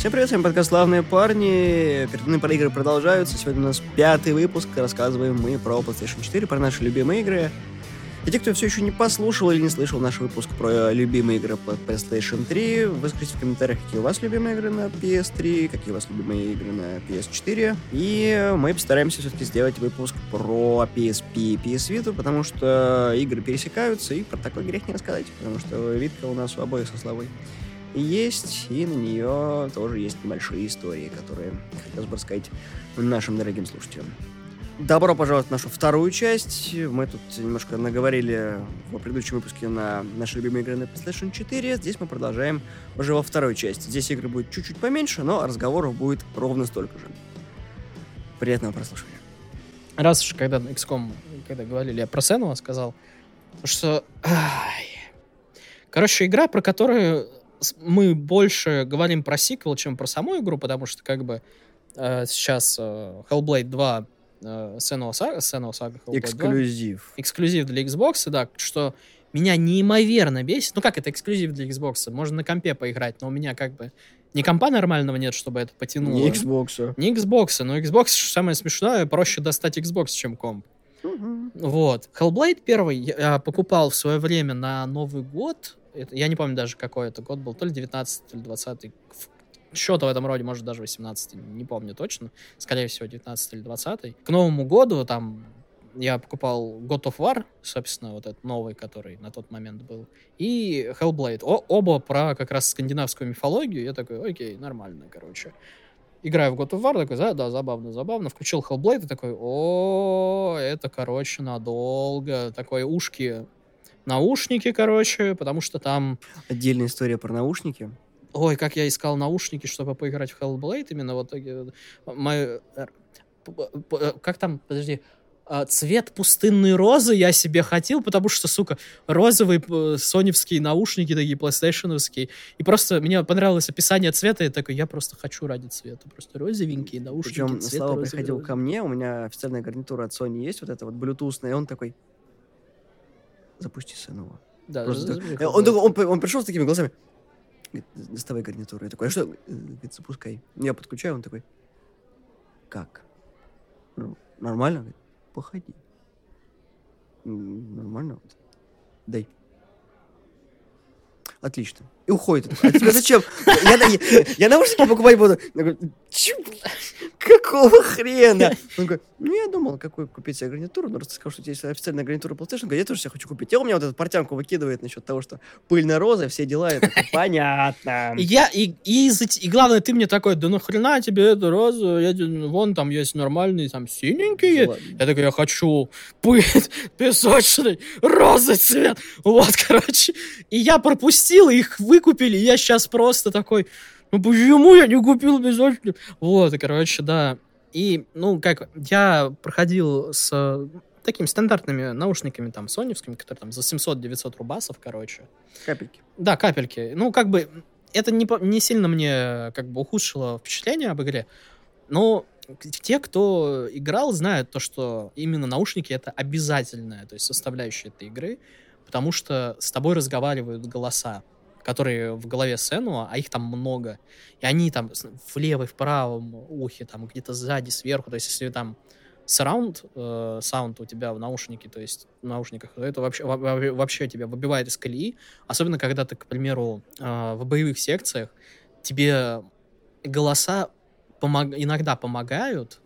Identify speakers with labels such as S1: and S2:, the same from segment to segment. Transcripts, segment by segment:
S1: Всем привет, с вами подкаст «Славные парни». Переданы про игры продолжаются. Сегодня у нас пятый выпуск. Рассказываем мы про PlayStation 4, про наши любимые игры. И те, кто все еще не послушал или не слышал наш выпуск про любимые игры по PlayStation 3, вы скажите в комментариях, какие у вас любимые игры на PS3, какие у вас любимые игры на PS4. И мы постараемся все-таки сделать выпуск про PSP и PS Vita, потому что игры пересекаются, и про такой грех не рассказать, потому что Витка у нас у обоих со Славой есть, и на нее тоже есть небольшие истории, которые хотелось бы рассказать нашим дорогим слушателям. Добро пожаловать в нашу вторую часть. Мы тут немножко наговорили в предыдущем выпуске на наши любимые игры на PlayStation 4. Здесь мы продолжаем уже во второй части. Здесь игры будет чуть-чуть поменьше, но разговоров будет ровно столько же. Приятного прослушивания.
S2: Раз уж когда на XCOM, когда говорили, я про Сенуа сказал, что... Ай. Короче, игра, про которую мы больше говорим про сиквел, чем про саму игру, потому что как бы э, сейчас э, Hellblade 2 э, Senua Saga, Senua Saga
S1: Hellblade эксклюзив.
S2: 2, эксклюзив для Xbox, да, что меня неимоверно бесит. Ну как это эксклюзив для Xbox? Можно на компе поиграть, но у меня как бы ни компа нормального нет, чтобы это потянуло.
S1: Не Xbox.
S2: Не Xbox, но Xbox, самое смешное, проще достать Xbox, чем комп.
S1: Угу.
S2: Вот. Hellblade первый я покупал в свое время на Новый год это, я не помню даже, какой это год был, то ли 19 то ли 20 что-то в этом роде, может, даже 18 не помню точно. Скорее всего, 19 или 20 К Новому году там я покупал God of War, собственно, вот этот новый, который на тот момент был, и Hellblade. О, оба про как раз скандинавскую мифологию. Я такой, окей, нормально, короче. Играю в God of War, такой, да, да, забавно, забавно. Включил Hellblade и такой, о, это, короче, надолго. Такой ушки наушники, короче, потому что там...
S1: Отдельная история про наушники.
S2: Ой, как я искал наушники, чтобы поиграть в Hellblade, именно вот. Э, э, как там, подожди, а, цвет пустынной розы я себе хотел, потому что, сука, розовые соневские наушники такие, PlayStationовские. И просто мне понравилось описание цвета, и такой, я просто хочу ради цвета. Просто розовенькие наушники.
S1: Причем Слава приходил розовый. ко мне, у меня официальная гарнитура от Sony есть, вот это вот Bluetooth, и он такой, запусти снова.
S2: Да,
S1: Просто, так, он, он, он, он пришел с такими глазами, говорит, доставай гарнитуру. Я такой, а что? Говорит, запускай. Я подключаю, он такой, как? Ну, нормально? Говорит, походи. Нормально? Дай. Отлично. И уходит. А тебе зачем? Я, я, я наушники покупать буду. Я говорю, какого хрена? Он говорит, ну я думал, какую купить себе гарнитуру, но раз ты сказал, что у тебя есть официальная гарнитура PlayStation, говорит, я тоже себе хочу купить. И он меня вот эту портянку выкидывает насчет того, что пыльная роза, все дела, это понятно.
S2: Я, и, и, и главное, ты мне такой, да нахрена тебе эту розу, я, вон там есть нормальные, там синенькие. Ну, я такой, я хочу пыль, песочный, розы цвет. Вот, короче. И я пропустил, их выкупили, и я сейчас просто такой, ну почему я не купил песочный? Вот, короче, да. И, ну, как, я проходил с такими стандартными наушниками, там, соневскими, которые там за 700-900 рубасов, короче.
S1: Капельки.
S2: Да, капельки. Ну, как бы, это не, не сильно мне, как бы, ухудшило впечатление об игре, но те, кто играл, знают то, что именно наушники — это обязательная, то есть составляющая этой игры, потому что с тобой разговаривают голоса которые в голове Сенуа, а их там много, и они там в левой, в правом ухе, там где-то сзади, сверху, то есть если там сараунд, э, саунд у тебя в наушнике, то есть в наушниках, то это вообще, вообще тебя выбивает из колеи, особенно когда ты, к примеру, э, в боевых секциях, тебе голоса помог... иногда помогают,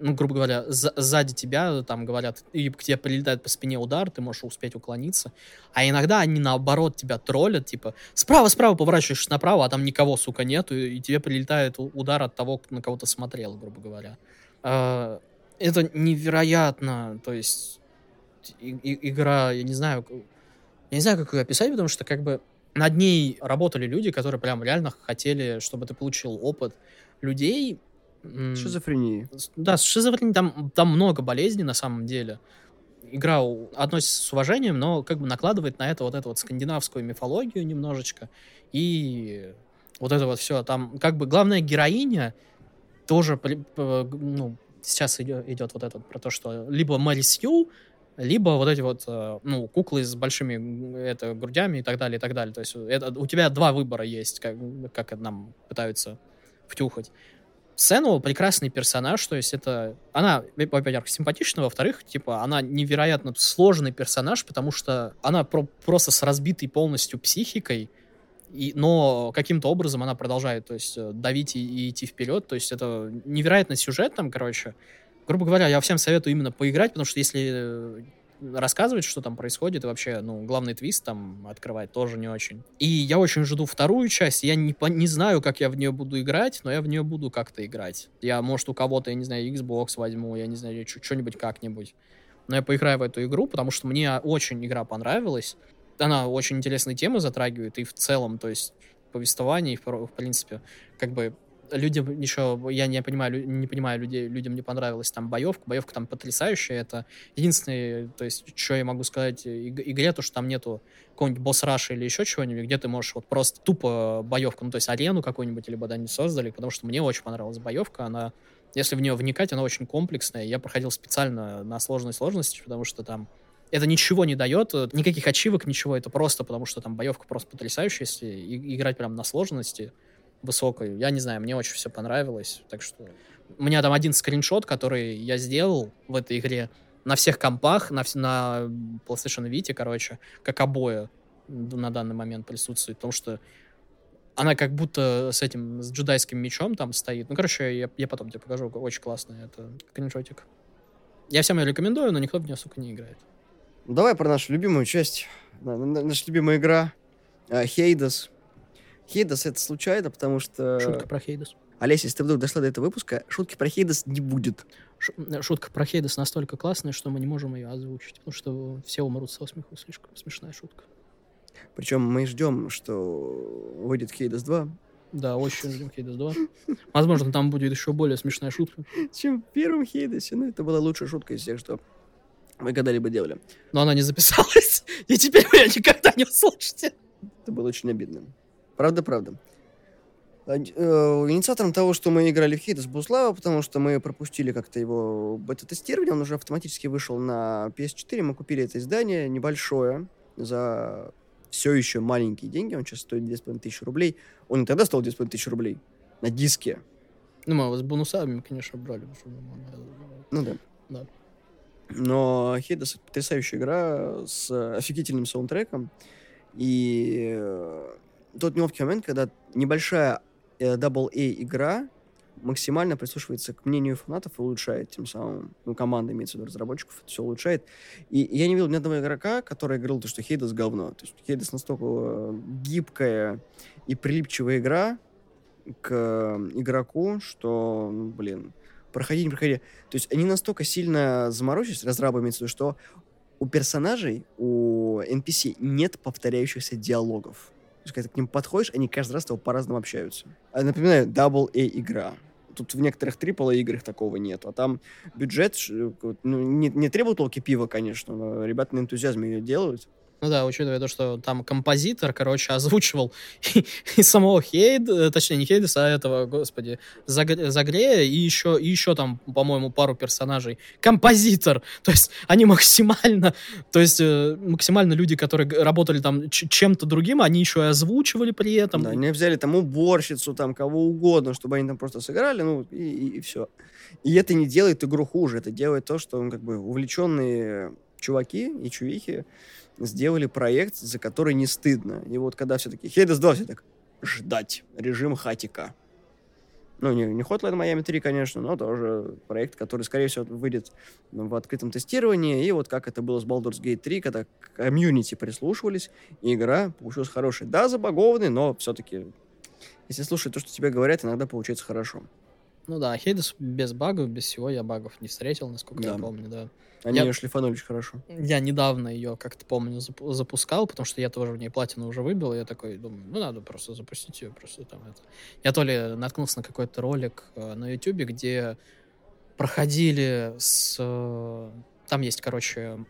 S2: ну, грубо говоря, сзади тебя там говорят, и к тебе прилетает по спине удар, ты можешь успеть уклониться. А иногда они наоборот тебя троллят, типа, справа-справа поворачиваешься направо, а там никого, сука, нету, и тебе прилетает удар от того, на кого то смотрел, грубо говоря. А, это невероятно, то есть игра, я не знаю, я не знаю, как ее описать, потому что как бы над ней работали люди, которые прям реально хотели, чтобы ты получил опыт людей,
S1: Шизофрении.
S2: Да, с шизофренией там, там много болезней на самом деле. Игра относится с уважением, но как бы накладывает на это вот эту вот скандинавскую мифологию немножечко. И вот это вот все. Там как бы главная героиня тоже, ну, сейчас идет, идет вот это вот про то, что либо Мэри Сью, либо вот эти вот, э, ну, куклы с большими это, грудями и так далее, и так далее. То есть это, у тебя два выбора есть, как, как нам пытаются втюхать. Сцену прекрасный персонаж, то есть это... Она, во-первых, симпатична, во-вторых, типа, она невероятно сложный персонаж, потому что она про просто с разбитой полностью психикой, и, но каким-то образом она продолжает, то есть, э, давить и, и идти вперед, то есть это невероятный сюжет там, короче. Грубо говоря, я всем советую именно поиграть, потому что если э, рассказывать, что там происходит, и вообще, ну, главный твист там открывать тоже не очень. И я очень жду вторую часть, я не, не знаю, как я в нее буду играть, но я в нее буду как-то играть. Я, может, у кого-то, я не знаю, Xbox возьму, я не знаю, что-нибудь как-нибь. Но я поиграю в эту игру, потому что мне очень игра понравилась. Она очень интересные темы затрагивает, и в целом, то есть повествование, и в, в принципе, как бы людям еще, я не понимаю, не понимаю людей, людям не понравилась там боевка, боевка там потрясающая, это единственное, то есть, что я могу сказать игре, то, что там нету какого-нибудь босс-раша или еще чего-нибудь, где ты можешь вот просто тупо боевку, ну, то есть арену какую-нибудь либо да, не создали, потому что мне очень понравилась боевка, она, если в нее вникать, она очень комплексная, я проходил специально на сложной сложности, потому что там это ничего не дает, никаких ачивок, ничего, это просто потому, что там боевка просто потрясающая, если играть прям на сложности, высокой. Я не знаю, мне очень все понравилось. Так что у меня там один скриншот, который я сделал в этой игре на всех компах, на, на PlayStation Vita, короче, как обои на данный момент присутствует, потому что она как будто с этим, с джедайским мечом там стоит. Ну, короче, я, я потом тебе покажу, очень классный это скриншотик. Я всем ее рекомендую, но никто в нее, сука, не играет.
S1: Давай про нашу любимую часть. Наша любимая игра. Хейдас. Хейдас это случайно, потому что...
S2: Шутка про Хейдас.
S1: Олеся, если ты вдруг дошла до этого выпуска, шутки про Хейдас не будет.
S2: Ш- шутка про Хейдас настолько классная, что мы не можем ее озвучить, потому что все умрут со смеху. Слишком смешная шутка.
S1: Причем мы ждем, что выйдет Хейдас 2.
S2: Да, очень ждем Хейдас 2. Возможно, там будет еще более смешная шутка.
S1: Чем в первом Хейдасе. Ну, это была лучшая шутка из всех, что мы когда-либо делали.
S2: Но она не записалась, и теперь вы ее никогда не услышите.
S1: Это было очень обидно. Правда, правда. А, э, инициатором того, что мы играли в Хейдес, был Слава, потому что мы пропустили как-то его бета-тестирование, он уже автоматически вышел на PS4, мы купили это издание небольшое за все еще маленькие деньги, он сейчас стоит 2500 рублей. Он и тогда стоил 2500 рублей на диске.
S2: Ну, мы с бонусами, конечно, брали.
S1: Ну да.
S2: Да.
S1: Но Хейдес — потрясающая игра с офигительным саундтреком. И э, тот неловкий момент, когда небольшая э, AA игра максимально прислушивается к мнению фанатов и улучшает тем самым, ну, команда имеется в виду разработчиков, все улучшает. И я не видел ни одного игрока, который говорил, то, что Хейдес говно. То есть Хейдес настолько э, гибкая и прилипчивая игра к игроку, что, ну, блин, проходи, не проходи. То есть они настолько сильно заморочились, разрабы имеется в виду, что у персонажей, у NPC нет повторяющихся диалогов. Есть, когда ты к ним подходишь, они каждый раз с тобой по-разному общаются. А, напоминаю, A игра. Тут в некоторых AAA играх такого нет. А там бюджет ну, не, не требует толки пива, конечно, но ребята на энтузиазме ее делают.
S2: Ну да, учитывая то, что там композитор, короче, озвучивал и, самого Хейд, э, точнее, не Хейдеса, а этого, господи, Загрея, и еще, и еще там, по-моему, пару персонажей. Композитор! То есть они максимально, то есть э, максимально люди, которые работали там чем-то другим, они еще и озвучивали при этом.
S1: Да, они взяли там уборщицу, там кого угодно, чтобы они там просто сыграли, ну, и, и, и все. И это не делает игру хуже, это делает то, что, ну, как бы, увлеченные чуваки и чувихи сделали проект, за который не стыдно. И вот когда все-таки Хейдес 2, все так ждать режим хатика. Ну, не, не Hotline Miami 3, конечно, но тоже проект, который, скорее всего, выйдет в открытом тестировании. И вот как это было с Baldur's Gate 3, когда комьюнити прислушивались, и игра получилась хорошей. Да, забагованный, но все-таки, если слушать то, что тебе говорят, иногда получается хорошо.
S2: Ну да, Хейдес без багов, без всего я багов не встретил, насколько да. я помню, да.
S1: Они я, ее шлифанули очень хорошо.
S2: Я недавно ее, как-то помню, запускал, потому что я тоже в ней платину уже выбил, и я такой думаю, ну надо просто запустить ее, просто там это. Я то ли наткнулся на какой-то ролик э, на YouTube, где проходили с... Э, там есть, короче,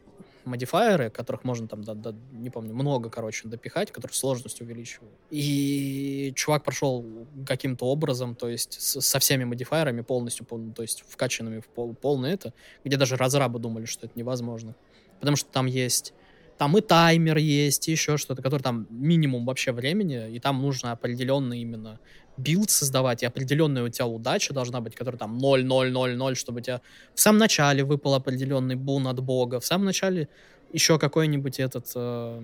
S2: модифайеры, которых можно там, да, да, не помню, много, короче, допихать, которые сложность увеличивают. И чувак прошел каким-то образом, то есть с, со всеми модифайерами полностью, пол, то есть вкачанными в пол, полное это, где даже разрабы думали, что это невозможно. Потому что там есть Там и таймер есть, и еще что-то, который там минимум вообще времени, и там нужно определенный именно build создавать, и определенная у тебя удача должна быть, которая там 0, 0, 0, 0, чтобы у тебя в самом начале выпал определенный boon от бога, в самом начале еще какой-нибудь этот э,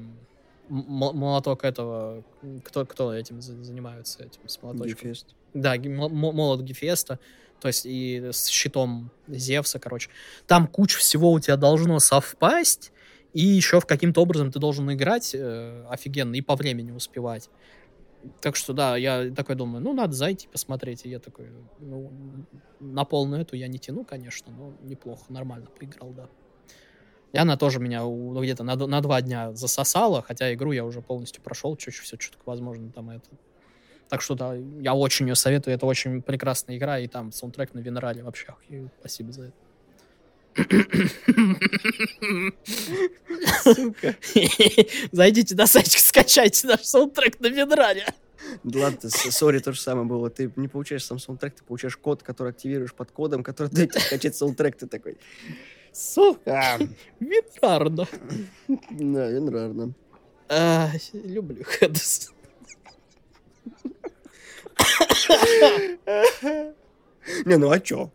S2: молоток этого, кто, кто этим занимается, этим с молоточком? Гефест. Да, молот Гефеста, то есть и с щитом Зевса, короче. Там куча всего у тебя должно совпасть, и еще в каким-то образом ты должен играть э, офигенно и по времени успевать. Так что, да, я такой думаю, ну, надо зайти посмотреть. И я такой, ну, на полную эту я не тяну, конечно, но неплохо, нормально поиграл, да. И она тоже меня где-то на, на два дня засосала, хотя игру я уже полностью прошел, чуть-чуть все что-то возможно там это. Так что да, я очень ее советую, это очень прекрасная игра, и там саундтрек на Винорале вообще. Спасибо за это. Сука. Зайдите на сайтик, скачайте наш саундтрек на Винране.
S1: Да ладно, сори, то же самое было. Ты не получаешь сам саундтрек, ты получаешь код, который активируешь под кодом, который дает тебе скачать саундтрек. Ты такой, сука.
S2: Винрарно.
S1: Да, винрарно.
S2: А, люблю Хедес.
S1: Не, ну а чё?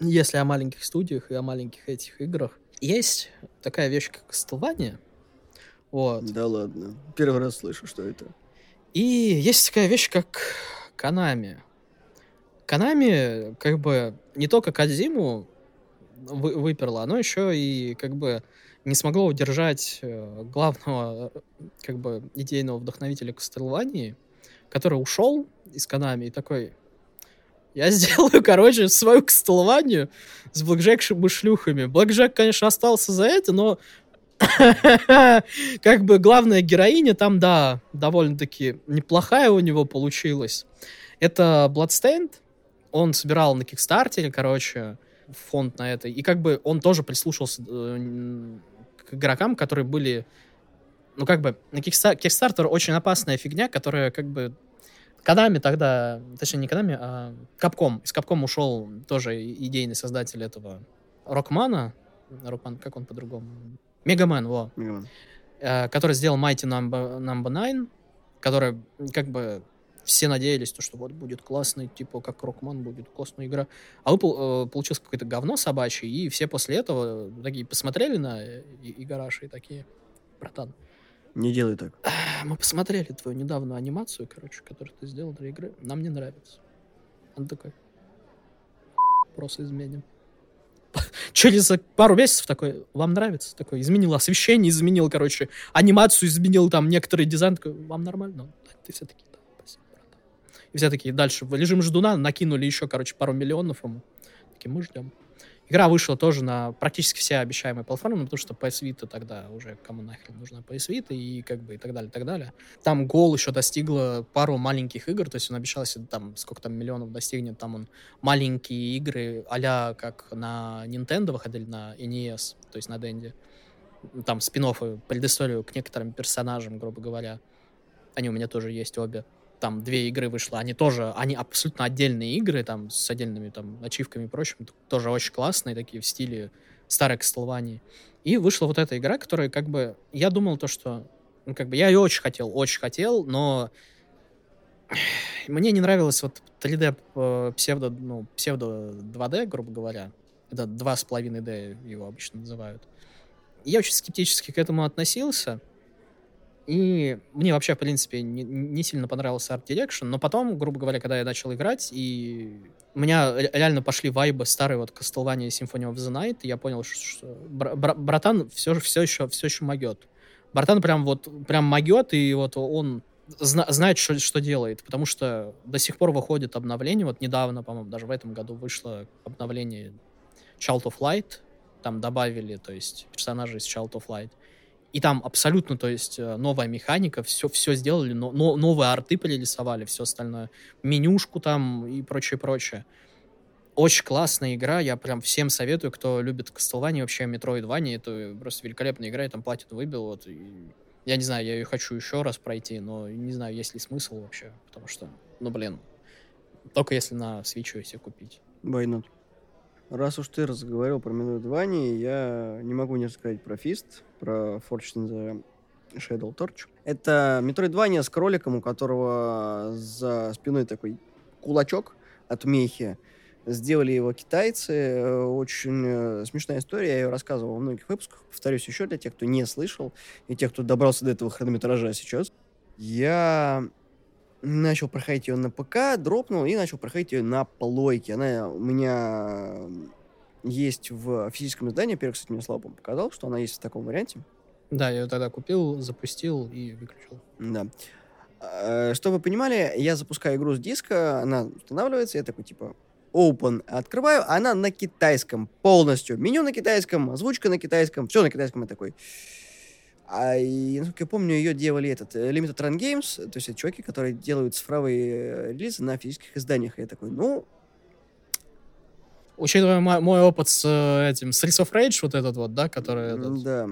S2: Если о маленьких студиях и о маленьких этих играх, есть такая вещь, как кастелвания. Вот.
S1: Да ладно. Первый раз слышу, что это.
S2: И есть такая вещь, как Канами. Канами, как бы, не только Кадзиму вы, выперла, оно еще и, как бы, не смогло удержать э, главного, как бы, идейного вдохновителя Кастелвании, который ушел из Канами и такой, я сделаю, короче, свою кастелванию с блэкджекшими шлюхами. Блэкджек, конечно, остался за это, но как бы главная героиня там, да, довольно-таки неплохая у него получилась. Это Bloodstained. Он собирал на Кикстартере, короче, фонд на это. И как бы он тоже прислушался э, к игрокам, которые были... Ну, как бы, на Kickstarter очень опасная фигня, которая как бы Канами тогда, точнее не Канами, а Капком. Из Капком ушел тоже идейный создатель этого Рокмана. Рокман, как он по-другому? Мегамен, во. Мегамен. Э, который сделал Mighty Number, Number 9, который как бы все надеялись, то, что вот будет классный, типа, как Рокман, будет классная игра. А вы, э, получилось какое-то говно собачье, и все после этого такие посмотрели на Игараши и такие, братан,
S1: не делай так.
S2: Мы посмотрели твою недавнюю анимацию, короче, которую ты сделал для игры. Нам не нравится. Он такой. Просто изменим. Через пару месяцев такой, вам нравится? Такой, изменил освещение, изменил, короче, анимацию, изменил там некоторые дизайн. Такой, вам нормально? Ты все таки да, спасибо, брат. И все таки дальше в режим ждуна накинули еще, короче, пару миллионов ему. Такие, мы ждем. Игра вышла тоже на практически все обещаемые платформы, ну, потому что PS Vita тогда уже кому нахрен нужна PS Vita и как бы и так далее, и так далее. Там гол еще достигла пару маленьких игр, то есть он обещался там сколько там миллионов достигнет, там он маленькие игры а как на Nintendo выходили на NES, то есть на Денде. Там спин предысторию к некоторым персонажам, грубо говоря. Они у меня тоже есть обе там две игры вышло, они тоже, они абсолютно отдельные игры, там, с отдельными там ачивками и прочим, тоже очень классные, такие в стиле старой Castlevania. И вышла вот эта игра, которая как бы, я думал то, что, ну, как бы, я ее очень хотел, очень хотел, но мне не нравилось вот 3D э, псевдо, ну, псевдо 2D, грубо говоря. Это 2,5D его обычно называют. Я очень скептически к этому относился. И мне вообще, в принципе, не, не сильно понравился Art Direction, но потом, грубо говоря, когда я начал играть, и у меня реально пошли вайбы старой вот Castlevania Symphony of the Night, и я понял, что, что бр бр братан все, все еще, все еще могет. Братан прям вот, прям могет, и вот он зна знает, что, что делает, потому что до сих пор выходит обновление, вот недавно, по-моему, даже в этом году вышло обновление Child of Light, там добавили, то есть, персонажей из Child of Light. И там абсолютно, то есть, э, новая механика, все, все сделали, но, но, новые арты перерисовали, все остальное. Менюшку там и прочее, прочее. Очень классная игра, я прям всем советую, кто любит Castlevania, вообще Metroidvania, это просто великолепная игра, я там платину выбил, вот, и я не знаю, я ее хочу еще раз пройти, но не знаю, есть ли смысл вообще, потому что, ну, блин, только если на Switch ее себе купить.
S1: Why not? Раз уж ты разговаривал про Metroidvania, я не могу не рассказать про Fist, про Fortune the Shadow Torch. Это Metroidvania с кроликом, у которого за спиной такой кулачок от мехи. Сделали его китайцы. Очень э, смешная история. Я ее рассказывал во многих выпусках. Повторюсь еще для тех, кто не слышал, и тех, кто добрался до этого хронометража сейчас. Я начал проходить ее на ПК, дропнул и начал проходить ее на плойке. Она у меня есть в физическом издании. Первый, кстати, мне Слава показал, что она есть в таком варианте.
S2: Да, я ее тогда купил, запустил и выключил.
S1: Да. А, чтобы вы понимали, я запускаю игру с диска, она устанавливается, я такой, типа, open открываю, она на китайском полностью. Меню на китайском, озвучка на китайском, все на китайском. Я такой, а, и, насколько я помню, ее делали этот э, Limited Run Games, то есть это чуваки, которые делают цифровые э, релизы на физических изданиях. И я такой, ну...
S2: Учитывая мой, мой опыт с э, этим, с Streets of Rage, вот этот вот, да, который... Этот...
S1: Да,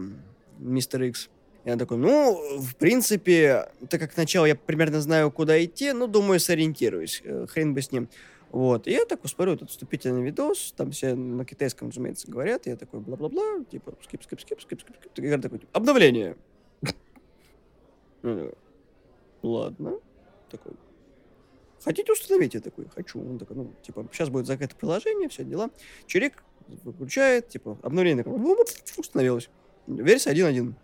S1: Мистер Икс. Я такой, ну, в принципе, так как сначала я примерно знаю, куда идти, ну, думаю, сориентируюсь. Хрен бы с ним. Вот. И я такой смотрю этот вступительный видос, там все на китайском, разумеется, говорят, я такой бла-бла-бла, типа скип, скип, скип, скип, скип, скип. Такой, типа, обновление. Ладно. Такой, хотите установить? Я такой, хочу. Он такой, ну, типа, сейчас будет закрыто приложение, все дела. Чирик выключает, типа, обновление установилось. Версия 1.1.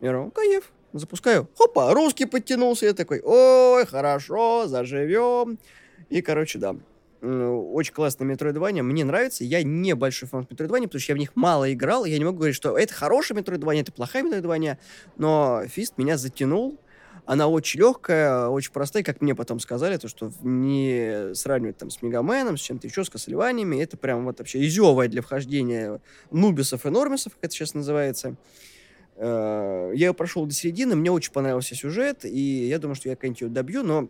S1: Я говорю, кайф. Запускаю. Хопа, русский подтянулся. Я такой, ой, хорошо, заживем. И, короче, да, очень классная Metroidvania, мне нравится. Я не большой фан Metroidvania, потому что я в них мало играл. Я не могу говорить, что это хорошая Metroidvania, это плохая Metroidvania, но Фист меня затянул. Она очень легкая, очень простая, как мне потом сказали, то, что не сравнивать там с Мегаменом, с чем-то еще, с Кассельваниями. Это прям вот вообще изевая для вхождения нубисов и нормисов, как это сейчас называется. Э, я ее прошел до середины, мне очень понравился сюжет, и я думаю, что я как-нибудь ее добью, но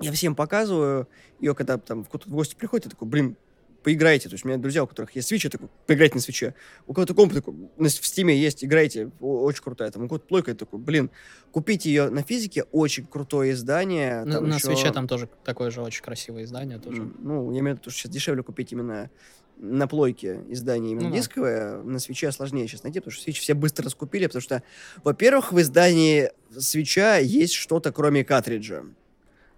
S1: я всем показываю ее, когда там кто-то в гости приходит, я такой, блин, поиграйте. То есть у меня друзья, у которых есть я такой, поиграйте на свече. У кого-то комп такой, в стиме есть, играйте, очень крутая. Там у кого-то плойка, я такой, блин, купите ее на физике, очень крутое издание.
S2: На, на еще... свече там тоже такое же очень красивое издание тоже.
S1: Ну, я имею в виду, что сейчас дешевле купить именно на плойке издание именно ну, дисковое, да. на свече сложнее сейчас найти, потому что свечи все быстро раскупили, потому что, во-первых, в издании свеча есть что-то, кроме картриджа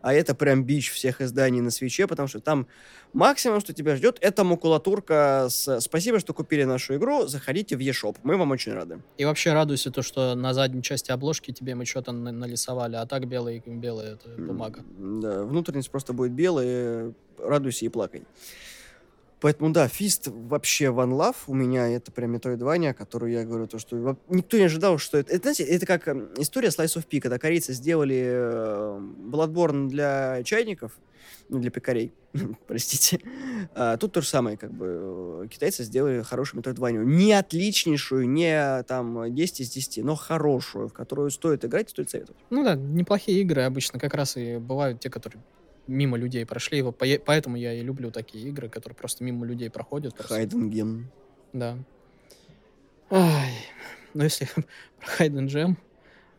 S1: а это прям бич всех изданий на свече, потому что там максимум, что тебя ждет, это макулатурка с «Спасибо, что купили нашу игру, заходите в eShop, мы вам очень рады».
S2: И вообще радуйся то, что на задней части обложки тебе мы что-то нарисовали, а так белая, белая это бумага.
S1: Да, внутренность просто будет белая, радуйся и плакай. Поэтому, да, Фист вообще One Love у меня, это прям метроидвания, которую я говорю, то, что никто не ожидал, что это... Это, знаете, это как эм, история Slice of Peak, когда корейцы сделали э, Bloodborne для чайников, ну, для пекарей, простите. А, тут то же самое, как бы, китайцы сделали хорошую метроидванию. Не отличнейшую, не там 10 из 10, но хорошую, в которую стоит играть стоит советовать.
S2: Ну да, неплохие игры обычно как раз и бывают те, которые мимо людей прошли. Его, поэтому я и люблю такие игры, которые просто мимо людей проходят.
S1: Хайден
S2: Да. Ай, ну если про Хайден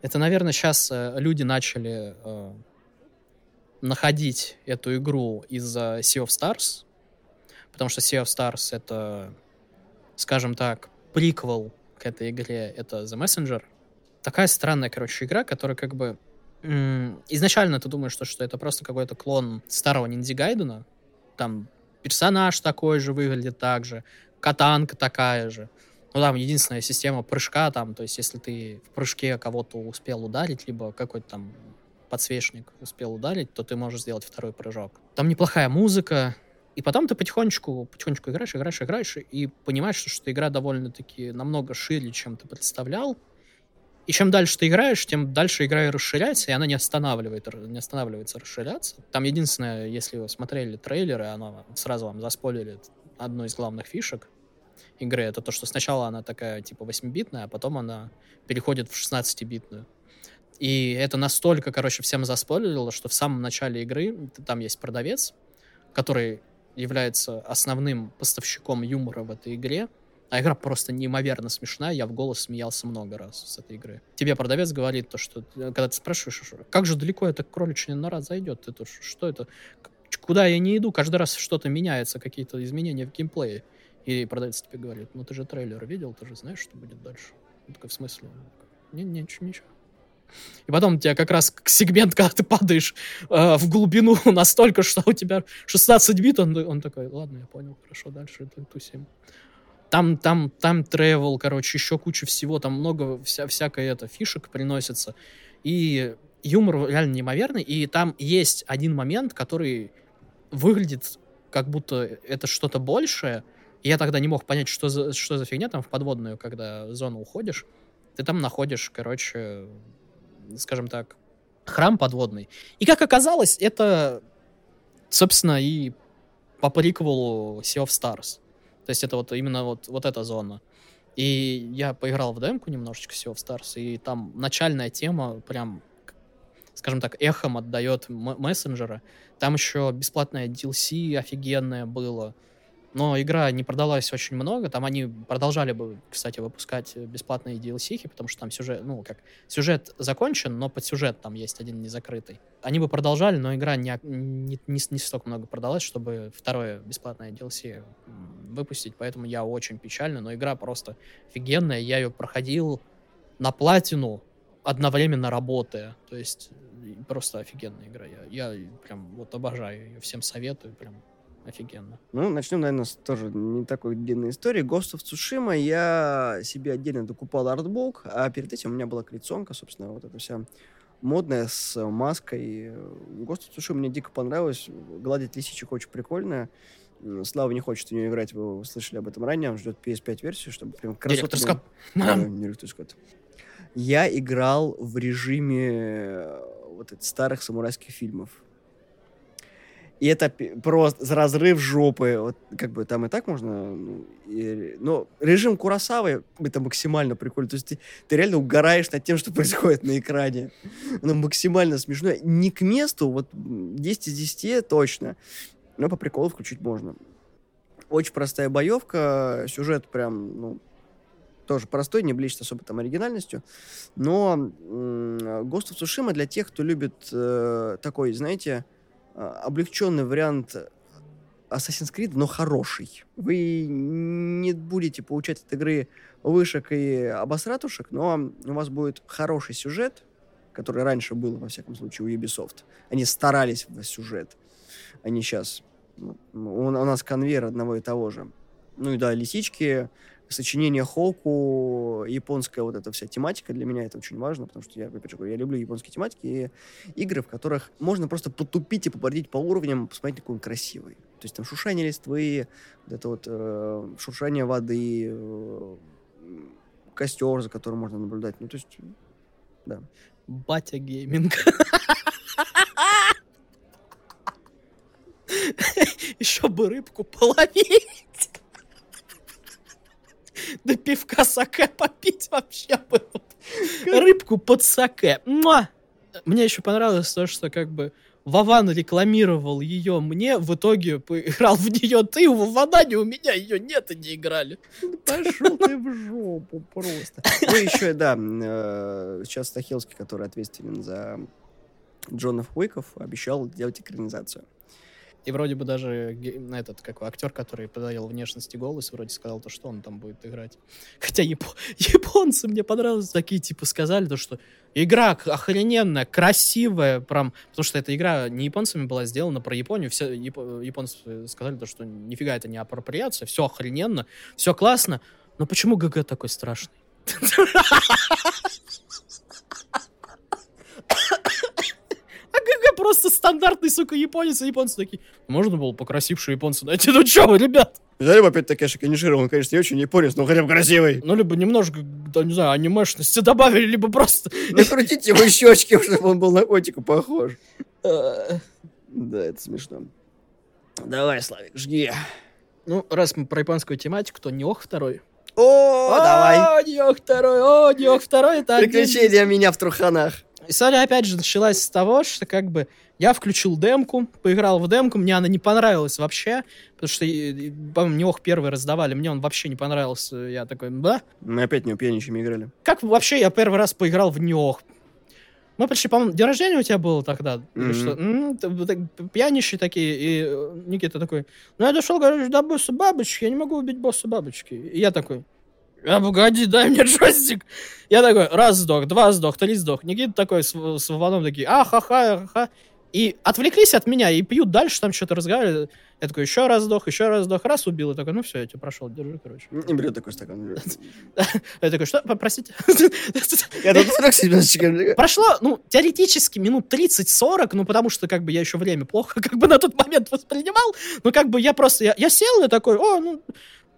S2: это, наверное, сейчас э, люди начали э, находить эту игру из-за Sea of Stars, потому что Sea of Stars это, скажем так, приквел к этой игре, это The Messenger. Такая странная, короче, игра, которая как бы изначально ты думаешь, что, что это просто какой-то клон старого Гайдена. Там персонаж такой же выглядит так же, катанка такая же. Ну, там единственная система прыжка, там, то есть если ты в прыжке кого-то успел ударить, либо какой-то там подсвечник успел ударить, то ты можешь сделать второй прыжок. Там неплохая музыка, и потом ты потихонечку, потихонечку играешь, играешь, играешь, и понимаешь, что, что игра довольно-таки намного шире, чем ты представлял. И чем дальше ты играешь, тем дальше игра расширяется, и она не, останавливает, не останавливается расширяться. Там единственное, если вы смотрели трейлеры, она сразу вам заспойлерит одну из главных фишек игры. Это то, что сначала она такая типа 8-битная, а потом она переходит в 16-битную. И это настолько, короче, всем заспойлерило, что в самом начале игры там есть продавец, который является основным поставщиком юмора в этой игре, а игра просто неимоверно смешная, я в голос смеялся много раз с этой игры. Тебе продавец говорит то, что э, когда ты спрашиваешь, как же далеко эта кроличья нора зайдет, ты то, что это, куда я не иду, каждый раз что-то меняется, какие-то изменения в геймплее. И продавец тебе говорит, ну ты же трейлер видел, ты же знаешь, что будет дальше. Я такой, в смысле? Не, не, ничего, ничего. И потом у тебя как раз сегмент, когда ты падаешь э, в глубину настолько, что у тебя 16 бит, он, он такой, ладно, я понял, хорошо, дальше тусим. Там, там, там travel, короче, еще куча всего, там много вся, всякой это, фишек приносится. И юмор реально неимоверный, и там есть один момент, который выглядит как будто это что-то большее, я тогда не мог понять, что за, что за фигня там в подводную, когда зону уходишь. Ты там находишь, короче, скажем так, храм подводный. И как оказалось, это, собственно, и по приквелу Sea of Stars. То есть это вот именно вот, вот эта зона. И я поиграл в демку немножечко Sea of Stars, и там начальная тема прям, скажем так, эхом отдает мессенджера. Там еще бесплатное DLC офигенное было но игра не продалась очень много, там они продолжали бы, кстати, выпускать бесплатные DLC, потому что там сюжет, ну, как, сюжет закончен, но под сюжет там есть один незакрытый. Они бы продолжали, но игра не, не, не, не столько много продалась, чтобы второе бесплатное DLC выпустить, поэтому я очень печально, но игра просто офигенная, я ее проходил на платину, одновременно работая, то есть просто офигенная игра, я, я прям вот обожаю ее, всем советую, прям офигенно.
S1: Ну, начнем, наверное, с тоже не такой длинной истории. Ghost of Tsushima я себе отдельно докупал артбук, а перед этим у меня была коллекционка, собственно, вот эта вся модная с маской. Ghost of Tsushima мне дико понравилось. Гладить лисичек очень прикольно. Слава не хочет в нее играть, вы слышали об этом ранее, он ждет PS5-версию, чтобы прям
S2: красоту... Директор
S1: Скотт. Я играл в режиме э, вот этих старых самурайских фильмов. И это просто разрыв жопы. Вот как бы там и так можно... Ну, и, но режим Курасавы это максимально прикольно. То есть ты, ты реально угораешь над тем, что происходит на экране. Оно максимально смешно. Не к месту, вот 10 из 10 точно. Но по приколу включить можно. Очень простая боевка. Сюжет прям, ну, тоже простой, не блещет особо там оригинальностью. Но of Tsushima для тех, кто любит э, такой, знаете, а, облегченный вариант Assassin's Creed, но хороший. Вы не будете получать от игры вышек и обосратушек, но у вас будет хороший сюжет, который раньше был, во всяком случае, у Ubisoft. Они старались в сюжет. Они сейчас... Ну, у нас конвейер одного и того же. Ну и да, лисички, сочинение Хоку, японская вот эта вся тематика для меня это очень важно, потому что я, опять же, я люблю японские тематики и игры, в которых можно просто потупить и побордить по уровням, посмотреть, какой он красивый. То есть там шуршание листвы, вот это вот э, шуршание воды, э, костер, за которым можно наблюдать. Ну, то есть, да.
S2: Батя гейминг. Еще бы рыбку половить. Да пивка саке попить вообще бы. Рыбку под саке. Мне еще понравилось то, что как бы Вован рекламировал ее мне, в итоге поиграл в нее ты, у Вована у меня ее нет и не играли.
S1: Пошел ты в жопу просто. Ну еще, да, э, сейчас Стахилский, который ответственен за Джонов Уиков, обещал делать экранизацию.
S2: И вроде бы даже этот, как актер, который подарил и голос, вроде сказал то, что он там будет играть. Хотя яп... японцы мне понравилось, такие типа сказали то, что игра охрененная, красивая, прям, потому что эта игра не японцами была сделана про Японию, все яп... японцы сказали то, что нифига это не апроприация, все охрененно, все классно, но почему ГГ такой страшный? ГГ просто стандартный, сука, японец, и японцы такие, можно было покрасившие японцы найти, ну чё вы, ребят?
S1: Да, либо опять-таки, конечно, конечно, он, конечно, не очень японец, но хотя бы красивый.
S2: Ну, либо немножко, да, не знаю, анимешности добавили, либо просто...
S1: Накрутите его щечки, чтобы он был на котику похож. Да, это смешно. Давай, Славик, жги.
S2: Ну, раз мы про японскую тематику, то Неох второй.
S1: О, давай.
S2: О, Неох второй, о, Неох второй, это
S1: Приключения меня в труханах.
S2: История, опять же, началась с того, что как бы я включил демку, поиграл в демку, мне она не понравилась вообще, потому что, по-моему, Неох первый раздавали, мне он вообще не понравился, я такой, да?
S1: Мы опять не неупьяничами играли.
S2: Как вообще я первый раз поиграл в Неох? Мы пришли, по-моему, день рождения у тебя было тогда?
S1: Мгм.
S2: что? Пьянищие такие, и э, Никита такой, ну я дошел, говорю, до босса бабочки, я не могу убить босса бабочки. И я такой, а погоди, дай мне джойстик. Я такой, раз сдох, два сдох, три сдох. Никита такой с, с Вованом такие, а-ха-ха, ха-ха. И отвлеклись от меня и пьют дальше, там что-то разговаривают. Я такой, еще раз сдох, еще раз сдох, раз убил. И такой, ну все, я тебя прошел, держи, короче.
S1: И берет такой стакан.
S2: Я такой, что, простите?
S1: Я тут срок себе
S2: Прошло, ну, теоретически минут 30-40, ну, потому что, как бы, я еще время плохо, как бы, на тот момент воспринимал, ну, как бы, я просто, я сел и такой, о, ну,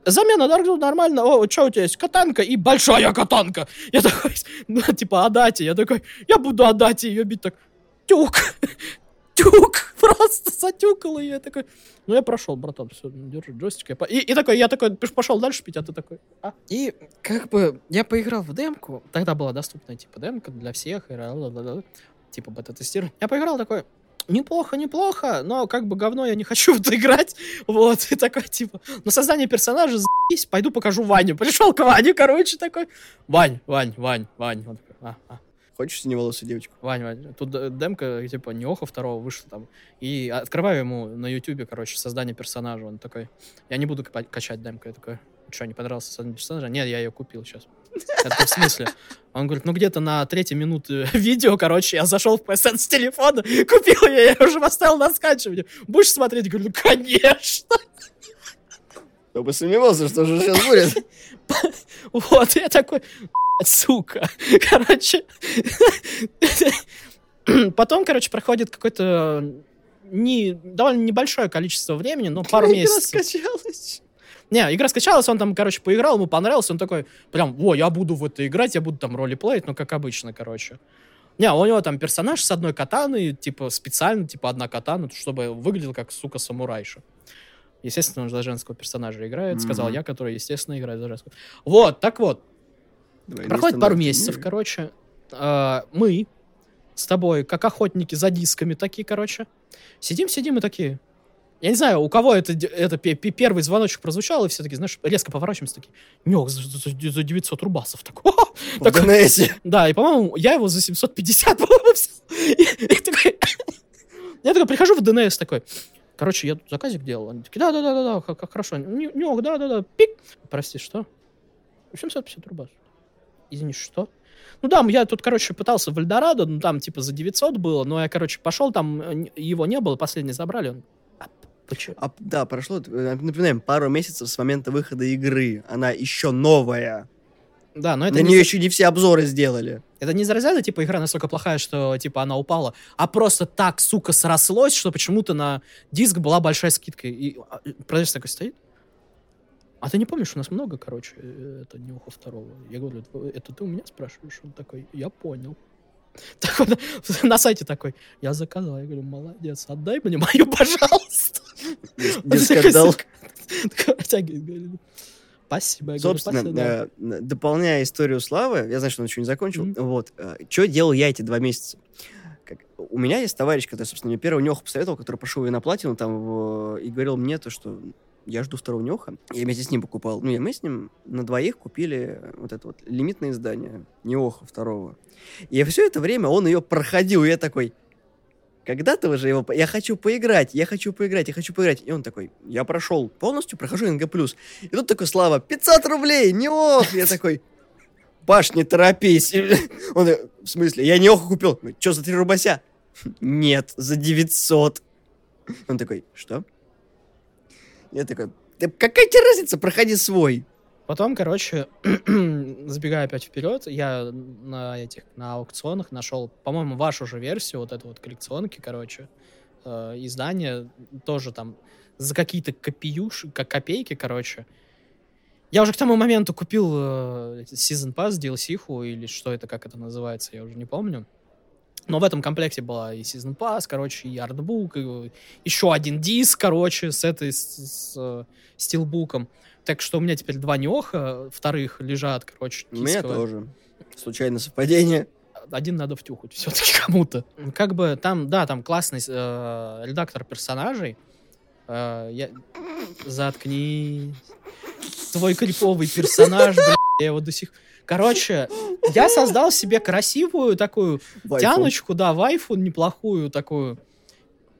S2: замена Даркзу нормально, о, что у тебя есть, катанка и большая катанка. Я такой, ну, типа, отдайте, я такой, я буду отдать ее бить, так, тюк, тюк, просто затюкал ее, я такой, ну, я прошел, братан, все, держи джойстик. я по- И, и такой, я такой, пошел дальше пить, а ты такой, а? И, как бы, я поиграл в демку, тогда была доступная, типа, демка для всех, и типа, бета-тестирование. Я поиграл такой, неплохо, неплохо, но как бы говно я не хочу в это играть, вот, и такой, типа, на создание персонажа за***ись, пойду покажу Ваню. Пришел к Ване, короче, такой, Вань, Вань, Вань, Вань, он такой, а, а.
S1: Хочешь синеволосую девочку?
S2: Вань, Вань, тут демка, типа, Неоха второго вышла там. И открываю ему на Ютубе, короче, создание персонажа. Он такой, я не буду качать демку. Я такой, что, не понравился создание персонажа? Нет, я ее купил сейчас. Такой, в смысле? Он говорит, ну где-то на третьей минуте видео, короче, я зашел в PSN с телефона, купил ее, я уже поставил на скачивание. Будешь смотреть? Говорю, ну конечно.
S1: Кто бы сомневался, что же сейчас будет.
S2: Вот, я такой, «Блядь, сука. Короче, потом, короче, проходит какое-то не, довольно небольшое количество времени, но пару месяцев. Не, игра скачалась, он там, короче, поиграл, ему понравилось, он такой, прям, о, я буду в это играть, я буду там ролеплеить, ну, как обычно, короче. Не, у него там персонаж с одной катаной, типа, специально, типа, одна катана, чтобы выглядел как, сука, самурайша. Естественно, он за женского персонажа играет, сказал
S1: Мгм.
S2: я, который, естественно, играет за женского. Вот, так вот,
S1: Двойные
S2: Проходит пару месяцев,
S1: мира.
S2: короче. а, мы с тобой, как охотники за дисками такие, короче. Сидим, сидим и такие. Я не знаю, у кого это, это пе- пе- первый звоночек прозвучал, и все такие, знаешь, резко поворачиваемся, такие, нёх, за, за- за 900 рубасов. Такой, «О!»
S1: В ДНСе.
S2: да, и, по-моему, я его за 750, по-моему, Я такой прихожу в ДНС такой, короче, я тут заказик делал. Они такие, да-да-да-да, как, как хорошо. Нёх, да-да-да, пик. Прости, что? 750 рубасов. Извини, что? Ну да, я тут, короче, пытался в Эльдорадо, ну там типа за 900 было, но я, короче, пошел, там э, его не было, последний забрали. Он, почему?
S1: А, да, прошло, э, напоминаем, пару месяцев с момента выхода игры. Она еще новая.
S2: Да, но это
S1: На
S2: не,
S1: нее еще не все обзоры сделали.
S2: это не разряда, типа, игра настолько плохая, что, типа, она упала, а просто так, сука, срослось, что почему-то на диск была большая скидка. И а, и продавец такой стоит. А ты не помнишь, у нас много, короче, э, это Нюха второго. Я говорю, «Э, это ты у меня спрашиваешь? Он такой, я понял. Так вот, на сайте такой, я заказал. Я говорю, молодец, отдай мне мою, пожалуйста. Протягивает, говорит, Спасибо.
S1: Собственно, э, дополняя историю Славы, я знаю, что он еще не закончил, вот, что делал я эти два месяца? У меня есть товарищ, который, собственно, мне первого Неха посоветовал, который прошел ее на платину там, в- и говорил мне то, что я жду второго Неха. Я вместе с ним покупал. Ну, и мы с ним на двоих купили вот это вот лимитное издание Неоха второго. И все это время он ее проходил, и я такой, когда-то уже его... Я хочу поиграть, я хочу поиграть, я хочу поиграть. И он такой, я прошел полностью, прохожу НГ+. И тут такой, Слава, 500 рублей, не ох! Я такой, Паш, не торопись. Он, в смысле, я не оху купил. Что, за 3 рубася? Нет, за 900. Он такой, что? Я такой, да какая тебе разница, проходи свой.
S2: Потом, короче, забегая опять вперед, я на этих, на аукционах нашел, по-моему, вашу же версию, вот эту вот коллекционки, короче, э, издание, тоже там за какие-то копеюши, как копейки, короче. Я уже к тому моменту купил э, Season Pass, DLC-ху, или что это, как это называется, я уже не помню. Но в этом комплекте была и Season Pass, короче, и артбук, и еще один диск, короче, с этой, с, с, э, стилбуком. Так что у меня теперь два неоха вторых лежат, короче,
S1: У меня тоже. Случайное совпадение.
S2: Один надо втюхать все-таки кому-то. Как бы там, да, там классный э, редактор персонажей. Э, я... Заткни. Твой криповый персонаж, блядь. я его до сих... Короче, я создал себе красивую такую
S1: Вайфу.
S2: тяночку, да, вайфу неплохую такую.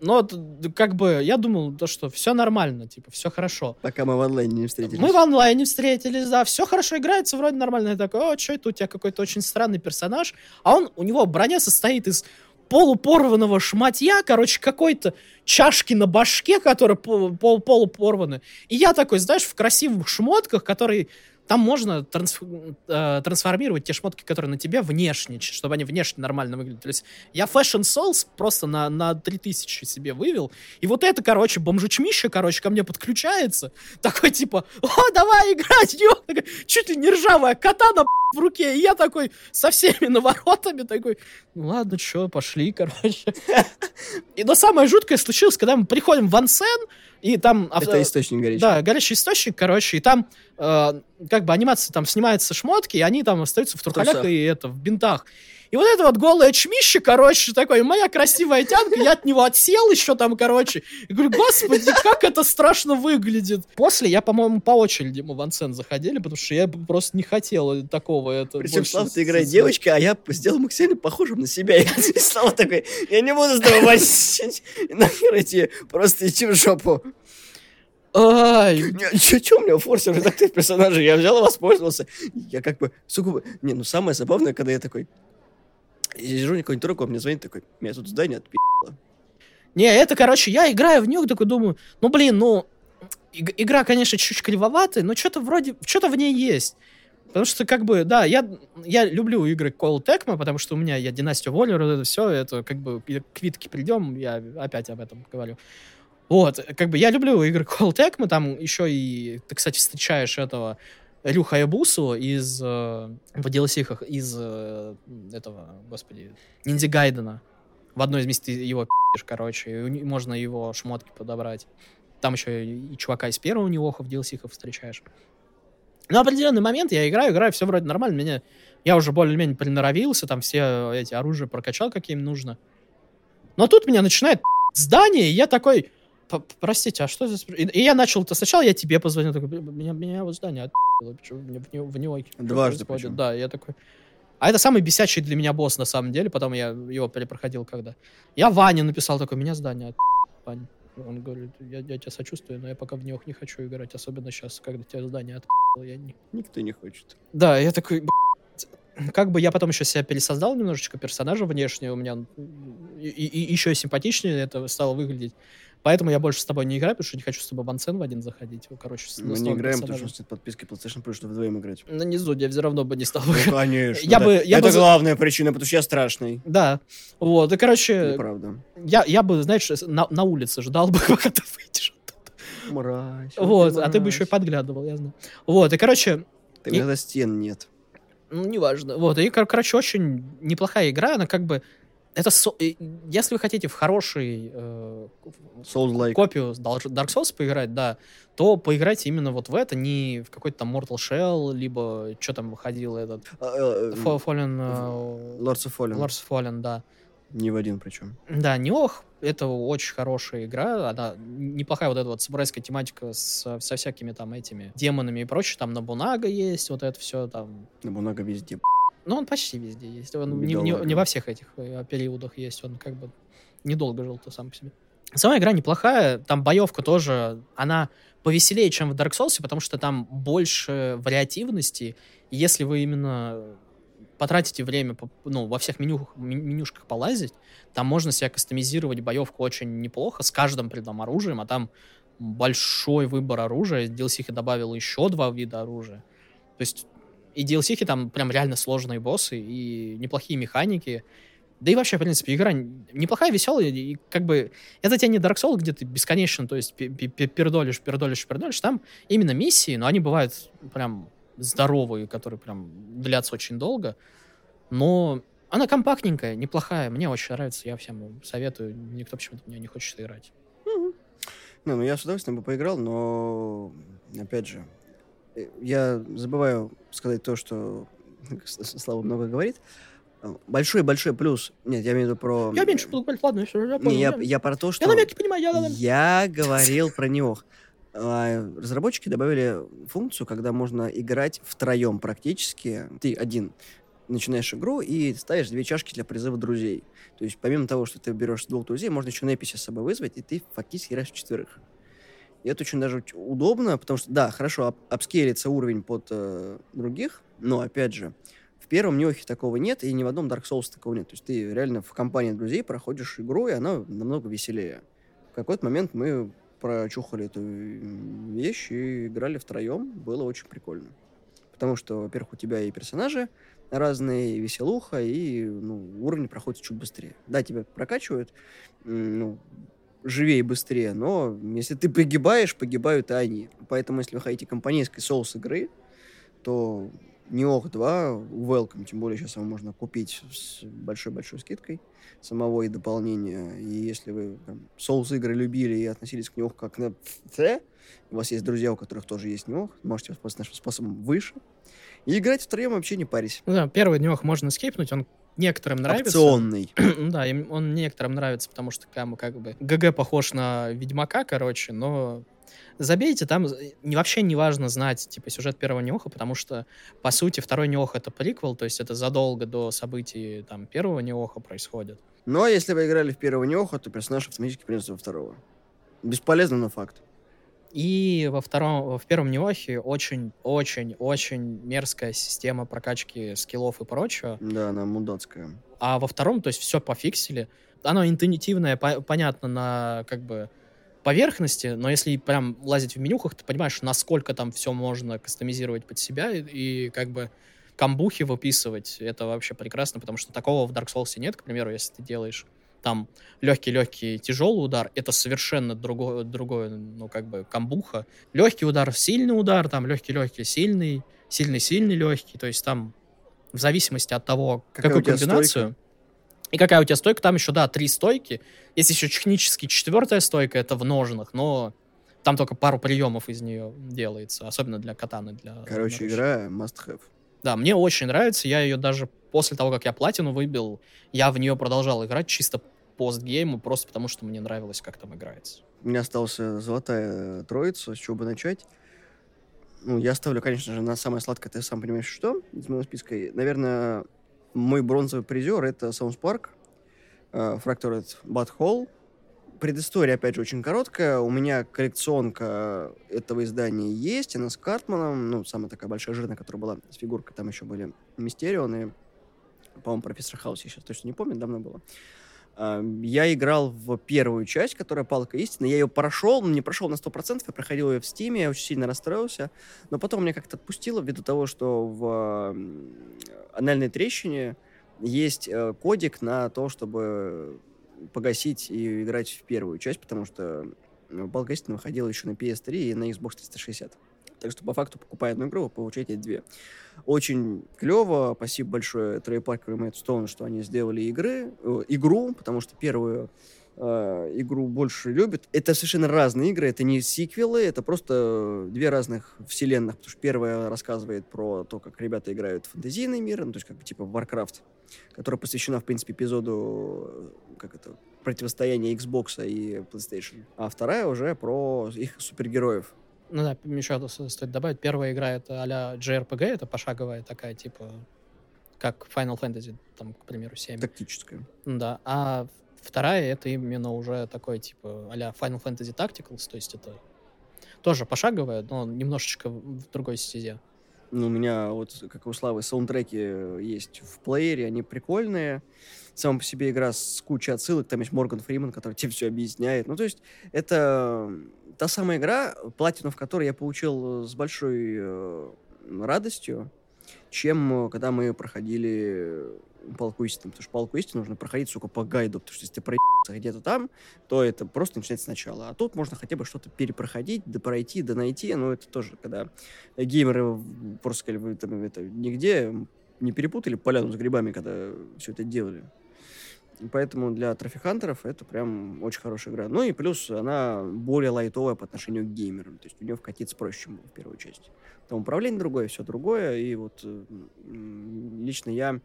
S2: Но т- как бы я думал, то, что все нормально, типа, все хорошо.
S1: Пока мы в онлайне не встретились.
S2: Мы в онлайне встретились, да, все хорошо играется, вроде нормально. Я такой, о, что это у тебя какой-то очень странный персонаж. А он, у него броня состоит из полупорванного шматья, короче, какой-то чашки на башке, которые пол- пол- полупорваны. И я такой, знаешь, в красивых шмотках, которые... Там можно трансф- э, трансформировать те шмотки, которые на тебе внешне, чтобы они внешне нормально выглядели. То есть я Fashion Souls просто на, на 3000 себе вывел. И вот это, короче, бомжечмище, короче, ко мне подключается. Такой, типа, о, давай играть, ё! Чуть ли не ржавая катана в руке. И я такой со всеми наворотами такой, ну ладно, чё, пошли, короче. И но самое жуткое случилось, когда мы приходим в Ансен, и там... авто-
S1: Это источник горячий.
S2: да, горячий источник, короче, и там э, как бы анимация, там снимаются шмотки, и они там остаются в трухалях и это, в бинтах. И вот это вот голое чмище, короче, такой, моя красивая тянка, я от него отсел еще там, короче. И говорю, господи, как это страшно выглядит. После я, по-моему, по очереди мы в Ансен заходили, потому что я просто не хотел такого. Это
S1: Причем
S2: больше
S1: Слава,
S2: с-
S1: ты играешь девочкой, а я сделал максимально похожим на себя. И Слава такой, я не буду с тобой возить. Нахер идти, просто идти в жопу.
S2: Ай,
S1: Че, че у меня форсер редактор персонажей? Я взял и воспользовался. Я как бы, сука, не, ну самое забавное, когда я такой, я сижу, какой-нибудь турок он мне звонит такой, меня тут здание отпи***ло.
S2: Не, это, короче, я играю в нее, такой думаю, ну, блин, ну, иг- игра, конечно, чуть-чуть кривоватая, но что-то вроде, что-то в ней есть. Потому что, как бы, да, я, я люблю игры Call Tecmo, потому что у меня я Династию Воллер, это все, это как бы к Витке придем, я опять об этом говорю. Вот, как бы я люблю игры Call Tecmo, там еще и, ты, кстати, встречаешь этого Рюха Ябусу из, э, в DLC-хах из э, этого, господи, Ниндзя Гайдена. В одной из мест его пи***ешь, короче, и можно его шмотки подобрать. Там еще и чувака из первого Неоха в DLC-хах встречаешь. На определенный момент я играю, играю, все вроде нормально. Меня, я уже более-менее приноровился, там все эти оружия прокачал, какие им нужно. Но тут меня начинает здание, и я такой, «П- простите, а что здесь? И, и я начал, то сначала я тебе позвонил, такой, «Бля, меня, меня вот здание отпи***ло, почему мне в, него- в что
S1: Дважды
S2: происходит?»
S1: причем.
S2: Да, я такой... А это самый бесячий для меня босс, на самом деле, потом я его перепроходил когда. Я Ване написал такой, меня здание от Вань. Он говорит, я, я тебя сочувствую, но я пока в них не хочу играть, особенно сейчас, когда тебя здание от я не...
S1: Никто не хочет.
S2: Да, я такой, как бы я потом еще себя пересоздал немножечко персонажа внешне, у меня и, и- еще симпатичнее это стало выглядеть. Поэтому я больше с тобой не играю, потому что не хочу с тобой в ансен в один заходить. Короче, с,
S1: Мы
S2: с
S1: не играем, потому что у нас нет подписки PlayStation Plus, чтобы вдвоем играть.
S2: На низу я все равно бы не стал
S1: Ну, конечно.
S2: Я
S1: да.
S2: бы- я
S1: Это
S2: бы
S1: главная причина, потому что я страшный.
S2: Да, вот, и, короче,
S1: Неправда.
S2: я, я бы, знаешь, на, на улице ждал бы, пока ты выйдешь.
S1: Мразь.
S2: Вот, а ты бы еще и подглядывал, я знаю. Вот, и, короче,
S1: Ты
S2: и-
S1: стен нет.
S2: ну, неважно. Вот, и, кор- короче, очень неплохая игра, она как бы... Это, со- если вы хотите в хороший э,
S1: Souls-like.
S2: копию Dark Souls поиграть, да, то поиграйте именно вот в это, не в какой-то там Mortal Shell, либо что там выходил этот
S1: э,
S2: Fa- Fallen... э,
S1: Lords of Fallen.
S2: Lords of Fallen, да.
S1: Не в один причем.
S2: Да, Неох — это очень хорошая игра, она неплохая вот эта вот самурайская тематика с- со всякими там этими демонами и прочее, там Набунага есть, вот это все там.
S1: На много везде.
S2: Ну, он почти везде есть, он не, не- не во всех этих э, периодах есть, он как бы недолго жил-то сам по себе. Сама игра неплохая, там боевка тоже, она повеселее, чем в Dark Souls, потому что там больше вариативности, если вы именно потратите время, ну, во всех меню, ме- менюшках полазить, там можно себя кастомизировать. Боевку очень неплохо, с каждым предом оружием, а там большой выбор оружия, DLC добавил еще два вида оружия. То есть и DLC там прям реально сложные боссы, и неплохие механики, да и вообще, в принципе, игра неплохая, веселая, и как бы это тебе не Dark Souls, где ты бесконечно, то есть пе- пе- пе- пердолишь, пердолишь, пердолишь. Там именно миссии, но они бывают прям здоровые, которые прям длятся очень долго. Но она компактненькая, неплохая, мне очень нравится, я всем советую, никто почему-то нее не хочет играть.
S1: Не, ну я с удовольствием бы поиграл, но опять же, я забываю сказать то, что Слава много говорит. Э, Большой-большой плюс. Нет, я имею в виду про...
S2: Я меньше буду говорить, ладно, все, я понял.
S1: Не, я,
S2: я,
S1: про то, что...
S2: я намеки понимаю, я...
S1: Я говорил про Неох. А разработчики добавили функцию, когда можно играть втроем практически. Ты один начинаешь игру и ставишь две чашки для призыва друзей. То есть помимо того, что ты берешь двух друзей, можно еще NPC с собой вызвать, и ты фактически играешь в четверых. И это очень даже удобно, потому что, да, хорошо, ап уровень под э, других, но, опять же, в первом Нехе такого нет, и ни в одном Dark Souls такого нет. То есть ты реально в компании друзей проходишь игру, и она намного веселее. В какой-то момент мы прочухали эту вещь и играли втроем. Было очень прикольно. Потому что, во-первых, у тебя и персонажи разные, и веселуха, и ну, уровни проходят чуть быстрее. Да, тебя прокачивают, ну, живее быстрее, но если ты погибаешь, погибают и они. Поэтому, если вы хотите компанейской соус игры, то Неох 2 welcome, тем более сейчас его можно купить с большой-большой скидкой самого и дополнения. И если вы соус игры любили и относились к Неох как на Ц, у вас есть друзья, у которых тоже есть Неох, можете воспользоваться нашим способом выше. И играть втроем вообще не парись.
S2: Ну да, первый Неох можно скипнуть, он некоторым нравится.
S1: Опционный.
S2: да, он некоторым нравится, потому что как, как бы ГГ похож на Ведьмака, короче, но забейте, там не, вообще не важно знать, типа, сюжет первого Неоха, потому что, по сути, второй Неох — это приквел, то есть это задолго до событий, там, первого Неоха происходит.
S1: Ну, а если вы играли в первого Неоха, то персонаж автоматически переносится во второго. Бесполезно, но факт.
S2: И во втором, в первом Неохе очень-очень-очень мерзкая система прокачки скиллов и прочего.
S1: Да, она мудацкая.
S2: А во втором, то есть все пофиксили. Оно интуитивное, по понятно на как бы поверхности, но если прям лазить в менюхах, ты понимаешь, насколько там все можно кастомизировать под себя и, и как бы камбухи выписывать. Это вообще прекрасно, потому что такого в Dark Souls нет, к примеру, если ты делаешь там легкий-легкий тяжелый удар, это совершенно другое, другое, ну, как бы, камбуха. Легкий удар, сильный удар, там, легкий-легкий, сильный, сильный-сильный, легкий, то есть там в зависимости от того, какая какую комбинацию. Стойка? И какая у тебя стойка, там еще, да, три стойки. Есть еще технически четвертая стойка, это в ножнах, но там только пару приемов из нее делается, особенно для катаны. Для
S1: Короче, игра must have.
S2: Да, мне очень нравится, я ее даже после того, как я платину выбил, я в нее продолжал играть чисто постгейму, просто потому что мне нравилось, как там играется.
S1: У меня осталась золотая троица, с чего бы начать. Ну, я ставлю, конечно же, на самое сладкое, ты сам понимаешь, что из моего списка. Наверное, мой бронзовый призер — это Sounds Park, uh, Fractured Butthole. Предыстория, опять же, очень короткая. У меня коллекционка этого издания есть, она с Картманом, ну, самая такая большая жирная, которая была с фигуркой, там еще были Мистерионы, по-моему, Профессор Хаус, я сейчас точно не помню, давно было. Я играл в первую часть, которая «Палка истины». Я ее прошел, не прошел на 100%, я проходил ее в Стиме, я очень сильно расстроился. Но потом меня как-то отпустило ввиду того, что в анальной трещине есть э, кодик на то, чтобы погасить и играть в первую часть, потому что «Палка истины» выходила еще на PS3 и на Xbox 360. Так что, по факту, покупая одну игру, вы получаете две. Очень клево. Спасибо большое Трей Паркеру и Мэтт Стоуну, что они сделали игры, э, игру, потому что первую э, игру больше любят. Это совершенно разные игры, это не сиквелы, это просто две разных вселенных, потому что первая рассказывает про то, как ребята играют в фэнтезийный мир, ну, то есть как типа Warcraft, которая посвящена, в принципе, эпизоду как это, противостояния Xbox и PlayStation. А вторая уже про их супергероев,
S2: ну да, еще стоит добавить, первая игра это а-ля JRPG, это пошаговая такая, типа, как Final Fantasy, там, к примеру, 7.
S1: Тактическая.
S2: Да, а вторая это именно уже такой, типа, а-ля Final Fantasy Tacticals, то есть это тоже пошаговая, но немножечко в другой стезе.
S1: Ну, у меня вот, как у Славы, саундтреки есть в плеере, они прикольные. Сама по себе игра с кучей отсылок, там есть Морган Фриман, который тебе все объясняет. Ну, то есть это та самая игра, платину в которой я получил с большой э, радостью, чем э, когда мы проходили палку истины. Потому что палку истины нужно проходить, сука, по гайду. Потому что если ты проебался где-то там, то это просто начинается сначала. А тут можно хотя бы что-то перепроходить, да пройти, да найти. Но это тоже, когда геймеры просто сказали, вы там это нигде не перепутали поляну с грибами, когда все это делали. Поэтому для трофихантеров это прям очень хорошая игра. Ну и плюс она более лайтовая по отношению к геймерам. То есть у нее вкатиться проще, чем в первую часть. Там управление другое, все другое. И вот лично я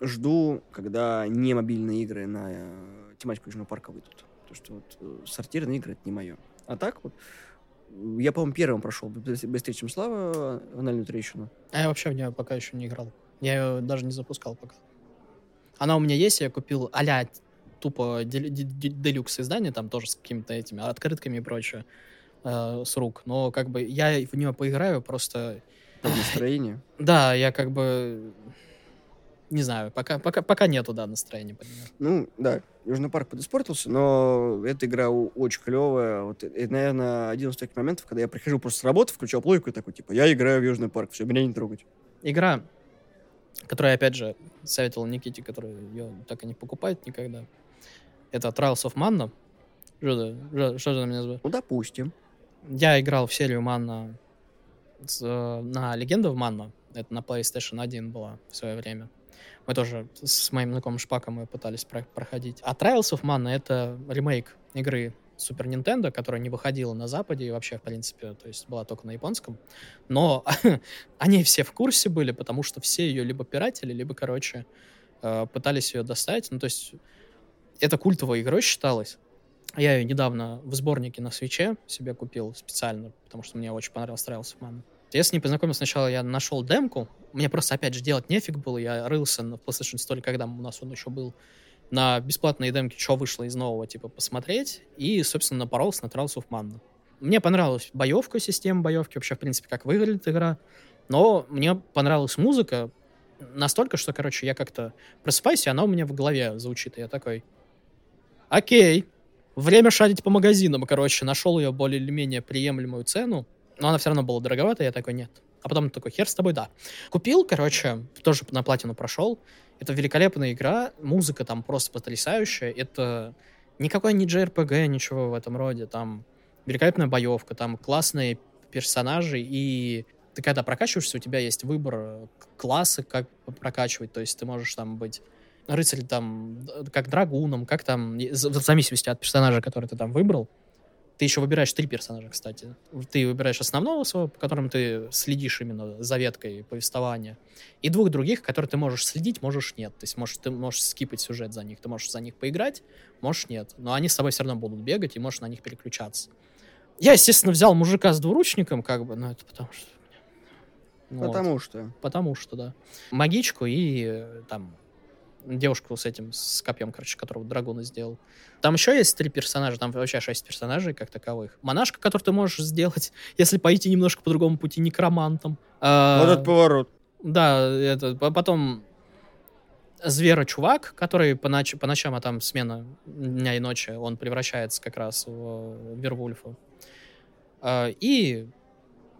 S1: жду, когда не мобильные игры на э, тематику Южного парка выйдут. Потому что вот э, сортирные игры это не мое. А так вот Я, по-моему, первым прошел быс- быстрее, чем Слава, анальную трещину.
S2: А я вообще в нее пока еще не играл. Я ее даже не запускал пока. Она у меня есть, я купил а тупо дел- де- де- делюкс издание, там тоже с какими-то этими открытками и прочее, э, с рук. Но как бы я в нее поиграю, просто...
S1: Под настроение.
S2: Да, я как бы... Не знаю, пока, пока, пока нету, да, настроения.
S1: Ну, да, Южный парк подиспортился, но эта игра очень клевая. Вот, это, наверное, один из таких моментов, когда я прихожу просто с работы, включал плойку и такой, типа, я играю в Южный парк, все, меня не трогать.
S2: Игра, которую я, опять же, советовал Никите, который ее так и не покупает никогда, это Trials of Mana. Что что- что ты на меня зовешь?
S1: Ну, допустим.
S2: Я играл в серию Манна с, э, на Легенда в Манна. Это на PlayStation 1 была в свое время. Мы тоже с моим знакомым Шпаком мы пытались про- проходить. А Trials of Mana — это ремейк игры Супер Nintendo, которая не выходила на Западе и вообще, в принципе, то есть была только на японском. Но они все в курсе были, потому что все ее либо пиратели, либо, короче, э, пытались ее достать. Ну, то есть это культовой игрой считалось. Я ее недавно в сборнике на свече себе купил специально, потому что мне очень понравился Trials of Mana. Я с ней познакомился сначала, я нашел демку. Мне просто, опять же, делать нефиг было. Я рылся на PlayStation Store, когда у нас он еще был, на бесплатные демки, что вышло из нового, типа, посмотреть. И, собственно, напоролся на Trials of Mana. Мне понравилась боевка, система боевки, вообще, в принципе, как выглядит игра. Но мне понравилась музыка настолько, что, короче, я как-то просыпаюсь, и она у меня в голове звучит. И я такой, окей, время шарить по магазинам. Короче, нашел ее более или менее приемлемую цену, но она все равно была дороговата, я такой, нет. А потом такой, хер с тобой, да. Купил, короче, тоже на платину прошел. Это великолепная игра, музыка там просто потрясающая. Это никакой не JRPG, ничего в этом роде. Там великолепная боевка, там классные персонажи, и ты когда прокачиваешься, у тебя есть выбор э, к- классы, как прокачивать. То есть ты можешь там быть рыцарь там, д- как драгуном, как там, в зависимости от персонажа, который ты там выбрал. Ты еще выбираешь три персонажа, кстати. Ты выбираешь основного своего, по которому ты следишь именно за веткой повествования, и двух других, которые ты можешь следить, можешь нет. То есть можешь, ты можешь скипать сюжет за них, ты можешь за них поиграть, можешь нет. Но они с тобой все равно будут бегать, и можешь на них переключаться. Я, естественно, взял мужика с двуручником, как бы, но это потому что... Вот.
S1: Потому что.
S2: Потому что, да. Магичку и э, там девушку с этим, с копьем, короче, которого драгуна сделал. Там еще есть три персонажа, там вообще шесть персонажей как таковых. Монашка, которую ты можешь сделать, если пойти немножко по другому пути, некромантом. А,
S1: Вот этот поворот.
S2: да, это, по- потом Звера-чувак, который по, ноч- по ночам, а там смена дня и ночи, он превращается как раз в Вервульфа. А, И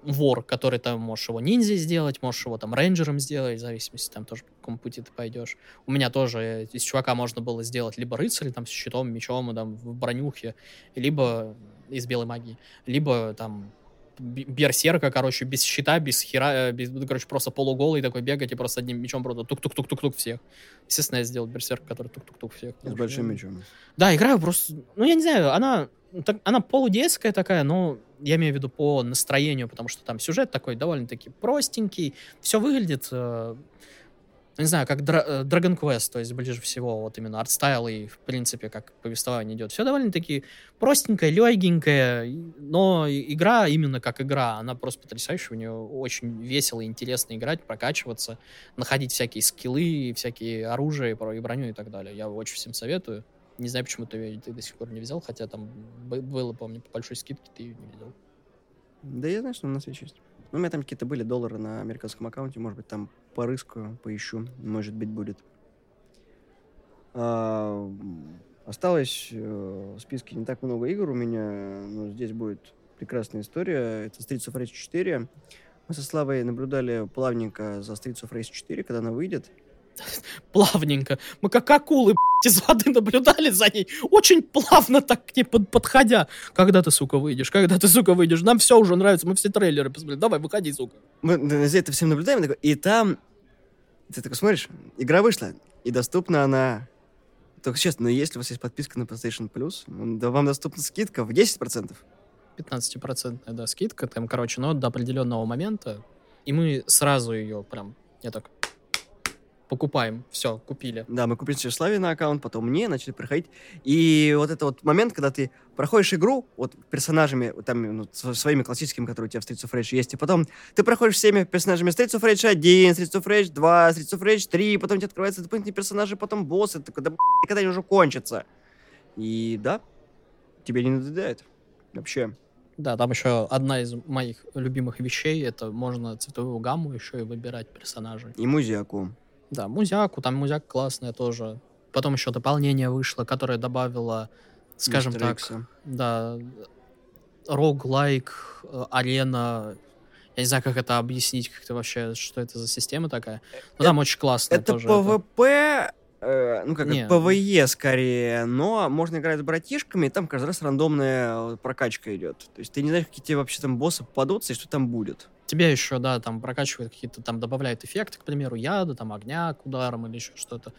S2: вор, который там можешь его ниндзя сделать, можешь его там рейнджером сделать, в зависимости там тоже по какому пути ты пойдешь. У меня тоже из чувака можно было сделать либо рыцаря там с щитом, мечом, там в бронюхе, либо из белой магии, либо там берсерка, короче, без щита, без хера, э, без, ну, короче, просто полуголый такой бегать и просто одним мечом просто тук-тук-тук-тук-тук всех. Естественно, я сделал берсерка, который тук-тук-тук всех.
S1: С большим мечом.
S2: Да, играю просто... Ну, я не знаю, она... так- она полудетская такая, но я имею в виду по настроению, потому что там сюжет такой довольно-таки простенький. Все выглядит, э, не знаю, как Дра- э, Dragon Quest, то есть ближе всего вот именно артстайл и, в принципе, как повествование идет. Все довольно-таки простенькое, легенькое, но игра именно как игра, она просто потрясающая, у нее очень весело и интересно играть, прокачиваться, находить всякие скиллы, всякие оружия и броню и так далее. Я очень всем советую. Не знаю, почему ты, ты до сих пор не взял, хотя там бы- было, помню, по большой скидке ты ее не взял.
S1: Да я знаю, что она на свече есть. Ну, у меня там какие-то были доллары на американском аккаунте, может быть, там порыскаю, поищу, может быть, будет. А, осталось э, в списке не так много игр у меня, но здесь будет прекрасная история. Это Streets of Rage 4. Мы со Славой наблюдали плавненько за Streets of Rage 4, когда она выйдет.
S2: Плавненько. Мы как акулы, б***ь, из воды наблюдали за ней. Очень плавно так к ней под- подходя. Когда ты, сука, выйдешь? Когда ты, сука, выйдешь? Нам все уже нравится, мы все трейлеры посмотрели. Давай, выходи, сука.
S1: Мы за это всем наблюдаем, и там ты такой смотришь, игра вышла, и доступна она... Только честно, но если у вас есть подписка на PlayStation Plus, м, да вам доступна скидка в 10%.
S2: 15% да, скидка, там, короче, но до определенного момента. И мы сразу ее прям, я так, покупаем. Все, купили.
S1: Да, мы купили Славе на аккаунт, потом мне начали проходить. И вот это вот момент, когда ты проходишь игру, вот персонажами, там, ну, своими классическими, которые у тебя в Streets of Rage есть, и потом ты проходишь всеми персонажами Streets of Rage 1, Streets of Rage 2, Streets of Rage 3, потом тебе открываются дополнительные персонажи, потом боссы, ты такой, да, б***ь, когда они уже кончатся. И да, тебе не надоедает. Вообще.
S2: Да, там еще одна из моих любимых вещей, это можно цветовую гамму еще и выбирать персонажей.
S1: И музяку.
S2: Да, музяку, там музяк классная тоже. Потом еще дополнение вышло, которое добавило, скажем
S1: Mr.
S2: так,
S1: Икса.
S2: да, roguelike, э, арена. Я не знаю, как это объяснить, как это вообще, что это за система такая. Но там очень классно
S1: Это
S2: тоже.
S1: PvP, э, ну как,
S2: Не.
S1: PvE скорее, но можно играть с братишками, и там каждый раз рандомная э, прокачка идет. То есть ты не знаешь, какие тебе вообще там боссы попадутся и что там будет.
S2: Тебе еще, да, там прокачивают какие-то, там добавляют эффекты, к примеру, яда, там огня к ударам или еще что-то.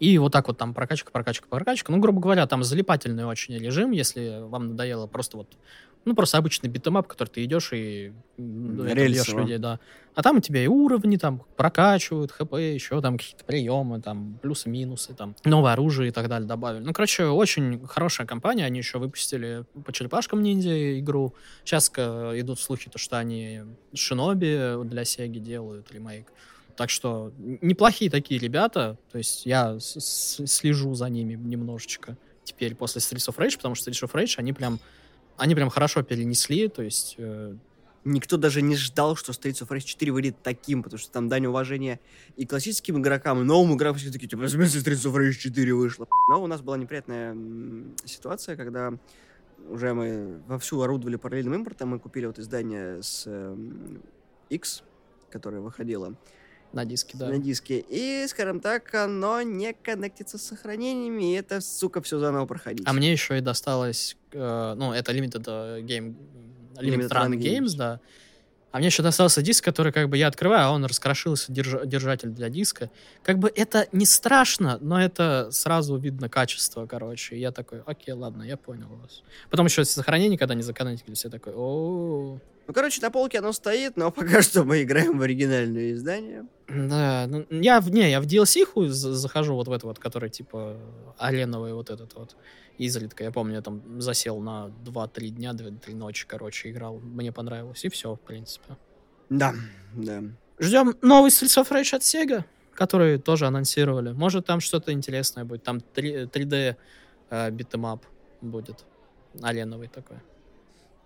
S2: И вот так вот там прокачка, прокачка, прокачка. Ну, грубо говоря, там залипательный очень режим, если вам надоело просто вот, ну, просто обычный beat 'em up, который ты идешь и бьешь
S1: Рельсово.
S2: людей, да. А там у тебя и уровни там прокачивают, HP, еще там какие-то приемы, там плюсы-минусы, там новое оружие и так далее добавили. Ну, короче, очень хорошая компания, они еще выпустили по черепашкам ниндзя игру. Сейчас идут слухи, то, что они Шиноби для Сеги делают ремейк. Так что неплохие такие ребята. То есть я слежу за ними немножечко теперь после Streets of Rage, потому что Streets of Rage, они прям, они прям хорошо перенесли. То есть э,
S1: Никто даже не ждал, что Streets of Rage 4 выйдет таким, потому что там дань уважения и классическим игрокам, и новым игрокам все такие, типа, в смысле Streets of Rage 4 вышло? Но у нас была неприятная ситуация, когда уже мы вовсю орудовали параллельным импортом, мы купили вот издание с эм, X, которое выходило
S2: на диске, да.
S1: на диске, и, скажем так, оно не коннектится с сохранениями, и это, сука, все заново проходить.
S2: А мне еще и досталось, э, ну, это Limited э, Game, Limited
S1: Limited
S2: Run
S1: Run
S2: Games,
S1: Games.
S2: да. А мне еще достался диск, который как бы я открываю, а он раскрошился, держа- держатель для диска. Как бы это не страшно, но это сразу видно качество, короче. И я такой, окей, ладно, я понял вас. Потом еще сохранение, когда не законнектились, я такой, о
S1: Ну, короче, на полке оно стоит, но пока что мы играем в оригинальное издание.
S2: Да, ну, я в, не, я в за- захожу вот в это вот, который типа аленовый вот этот вот изредка. Я помню, я там засел на 2-3 дня, 2-3 ночи, короче, играл. Мне понравилось, и все, в принципе.
S1: Да, да.
S2: Ждем новый Streets of Rage от Sega, который тоже анонсировали. Может, там что-то интересное будет. Там 3, 3D э, beat 'em up будет. Аленовый такой.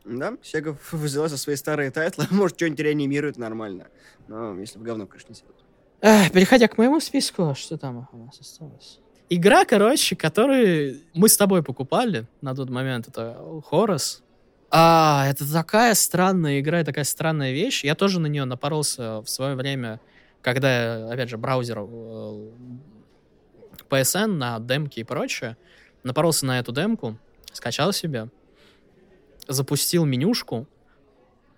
S1: Да, Sega взяла за свои старые тайтлы, может, что-нибудь реанимирует нормально. Но если в говно, конечно, не сядут.
S2: Эх, переходя к моему списку, что там у нас осталось? Игра, короче, которую мы с тобой покупали на тот момент, это Хорос. А, это такая странная игра и такая странная вещь. Я тоже на нее напоролся в свое время, когда, опять же, браузер э, PSN на демки и прочее. Напоролся на эту демку, скачал себе, запустил менюшку,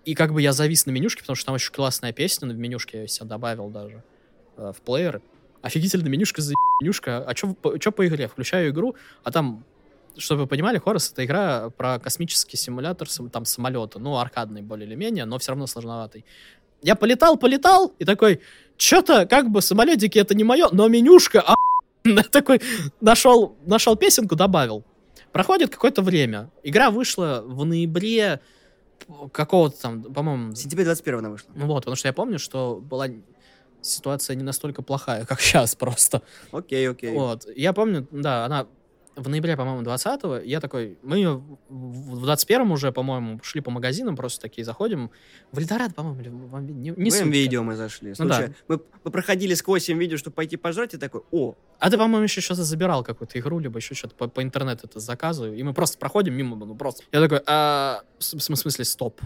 S2: и как бы я завис на менюшке, потому что там очень классная песня в менюшке, я ее добавил даже э, в плеер. Офигительная менюшка, за менюшка. А что по игре? Включаю игру, а там, чтобы вы понимали, Хорос — это игра про космический симулятор там самолета. Ну, аркадный более или менее, но все равно сложноватый. Я полетал, полетал, и такой, что-то как бы самолетики это не мое, но менюшка, а такой нашел, нашел песенку, добавил. Проходит какое-то время. Игра вышла в ноябре какого-то там, по-моему,
S1: В сентябре 21 она вышла.
S2: ну вот, потому что я помню, что была ситуация не настолько плохая, как сейчас просто.
S1: Окей, окей.
S2: Вот. Я помню, да, она в ноябре, по-моему, 20-го, я такой, мы в в 21-м уже, по-моему, шли по магазинам, просто такие заходим. В Эльдорадо, по-моему, или в Амби- не, не
S1: в видео мы зашли.
S2: Ну да.
S1: Мы, мы проходили сквозь видео, чтобы пойти пожрать, и такой, о,
S2: А ты, по-моему, еще что-то забирал какую-то игру, либо еще что-то по, по интернету это заказываю, и мы просто проходим мимо, ну просто. Я такой, а, в смысле, стоп.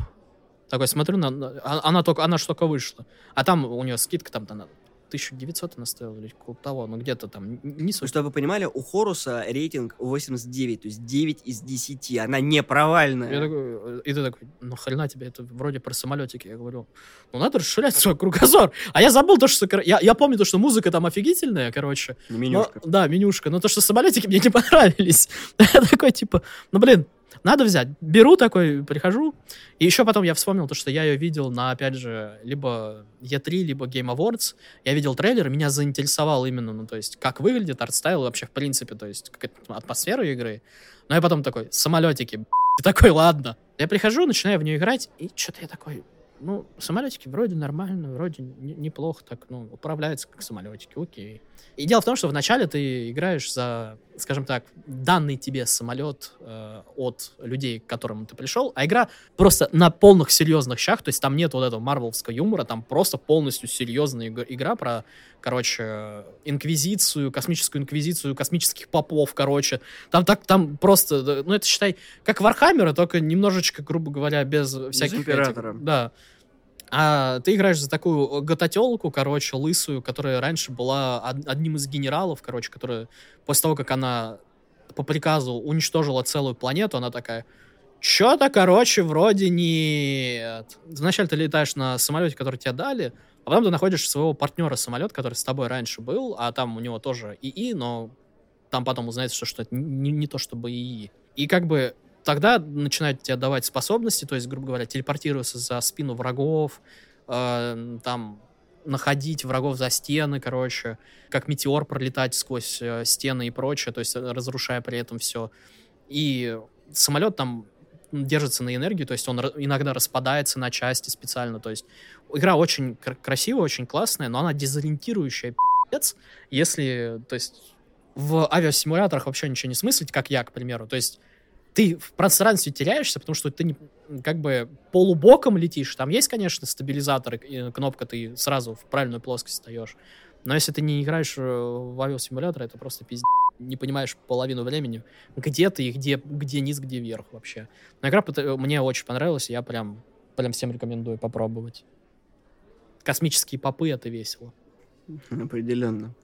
S2: Такой смотрю, на, а- она только, она ж только вышла. А там у нее скидка там на 1900 она стоила или около того, ну где-то там, не суть.
S1: чтобы вы понимали, у Хоруса рейтинг 89, то есть 9 из 10. Она не провальная.
S2: Я такой, э, и ты такой, ну хрена тебе, это вроде про самолетики. Я говорю, ну надо расширять свой кругозор. А я забыл то, что... Я, я помню то, что музыка там офигительная, короче.
S1: Не
S2: Но-
S1: менюшка.
S2: да, менюшка. Но то, что самолетики мне не понравились. Я такой, типа, ну, блин, надо взять. Беру такой, прихожу. И еще потом я вспомнил то, что я ее видел на, опять же, либо E3, либо Game Awards. Я видел трейлер, меня заинтересовал именно, ну, то есть, как выглядит art style вообще, в принципе, то есть, какая атмосфера игры. Но я потом такой, самолетики, и такой, ладно. Я прихожу, начинаю в нее играть, и что-то я такой, ну, самолетики вроде нормально, вроде неплохо так, ну, управляются как самолетики, окей. И дело в том, что вначале ты играешь за, скажем так, данный тебе самолет э, от людей, к которым ты пришел, а игра просто на полных серьезных щах, то есть там нет вот этого марвеловского юмора, там просто полностью серьезная игра про, короче, инквизицию, космическую инквизицию, космических попов, короче. Там так, там просто, ну это считай, как Вархаммера, только немножечко, грубо говоря, без всяких... Без
S1: императора.
S2: Этих, да. А ты играешь за такую гото-телку, короче, лысую, которая раньше была одним из генералов, короче, которая после того, как она по приказу уничтожила целую планету, она такая, что-то, короче, вроде нет. Вначале ты летаешь на самолете, который тебе дали, а потом ты находишь своего партнера самолет, который с тобой раньше был, а там у него тоже ИИ, но там потом узнается, что, что это не, не то чтобы ИИ. И как бы тогда начинают тебе давать способности, то есть, грубо говоря, телепортироваться за спину врагов, э, там находить врагов за стены, короче, как метеор пролетать сквозь э, стены и прочее, то есть э, разрушая при этом все. И самолет там держится на энергию, то есть он иногда распадается на части специально, то есть игра очень кр- красивая, очень классная, но она дезориентирующая пи***ц, если, то есть в авиасимуляторах вообще ничего не смыслить, как я, к примеру, то есть ты в пространстве теряешься, потому что ты не, как бы полубоком летишь. Там есть, конечно, стабилизатор, и кнопка, ты сразу в правильную плоскость встаешь. Но если ты не играешь э, в авиасимулятор, это просто пиздец. Не понимаешь половину времени, где ты и где, где низ, где верх вообще. Но игра мне очень понравилась, я прям, прям всем рекомендую попробовать. Космические попы — это весело.
S1: Определенно.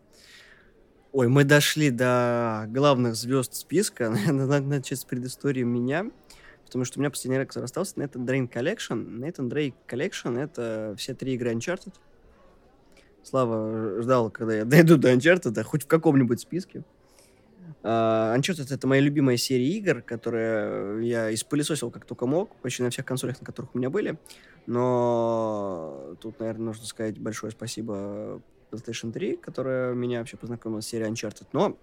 S1: Ой, мы дошли до главных звезд списка. Надо начать с предыстории меня. Потому что у меня последний раз остался Nathan Drain Collection. Nathan Drake Collection — это все три игры Uncharted. Слава ждал, когда я дойду до Uncharted, хоть в каком-нибудь списке. Uh, Uncharted — это моя любимая серия игр, которые я испылесосил как только мог, почти на всех консолях, на которых у меня были. Но тут, наверное, нужно сказать большое спасибо PlayStation 3, которая меня вообще познакомила с серией Uncharted. Но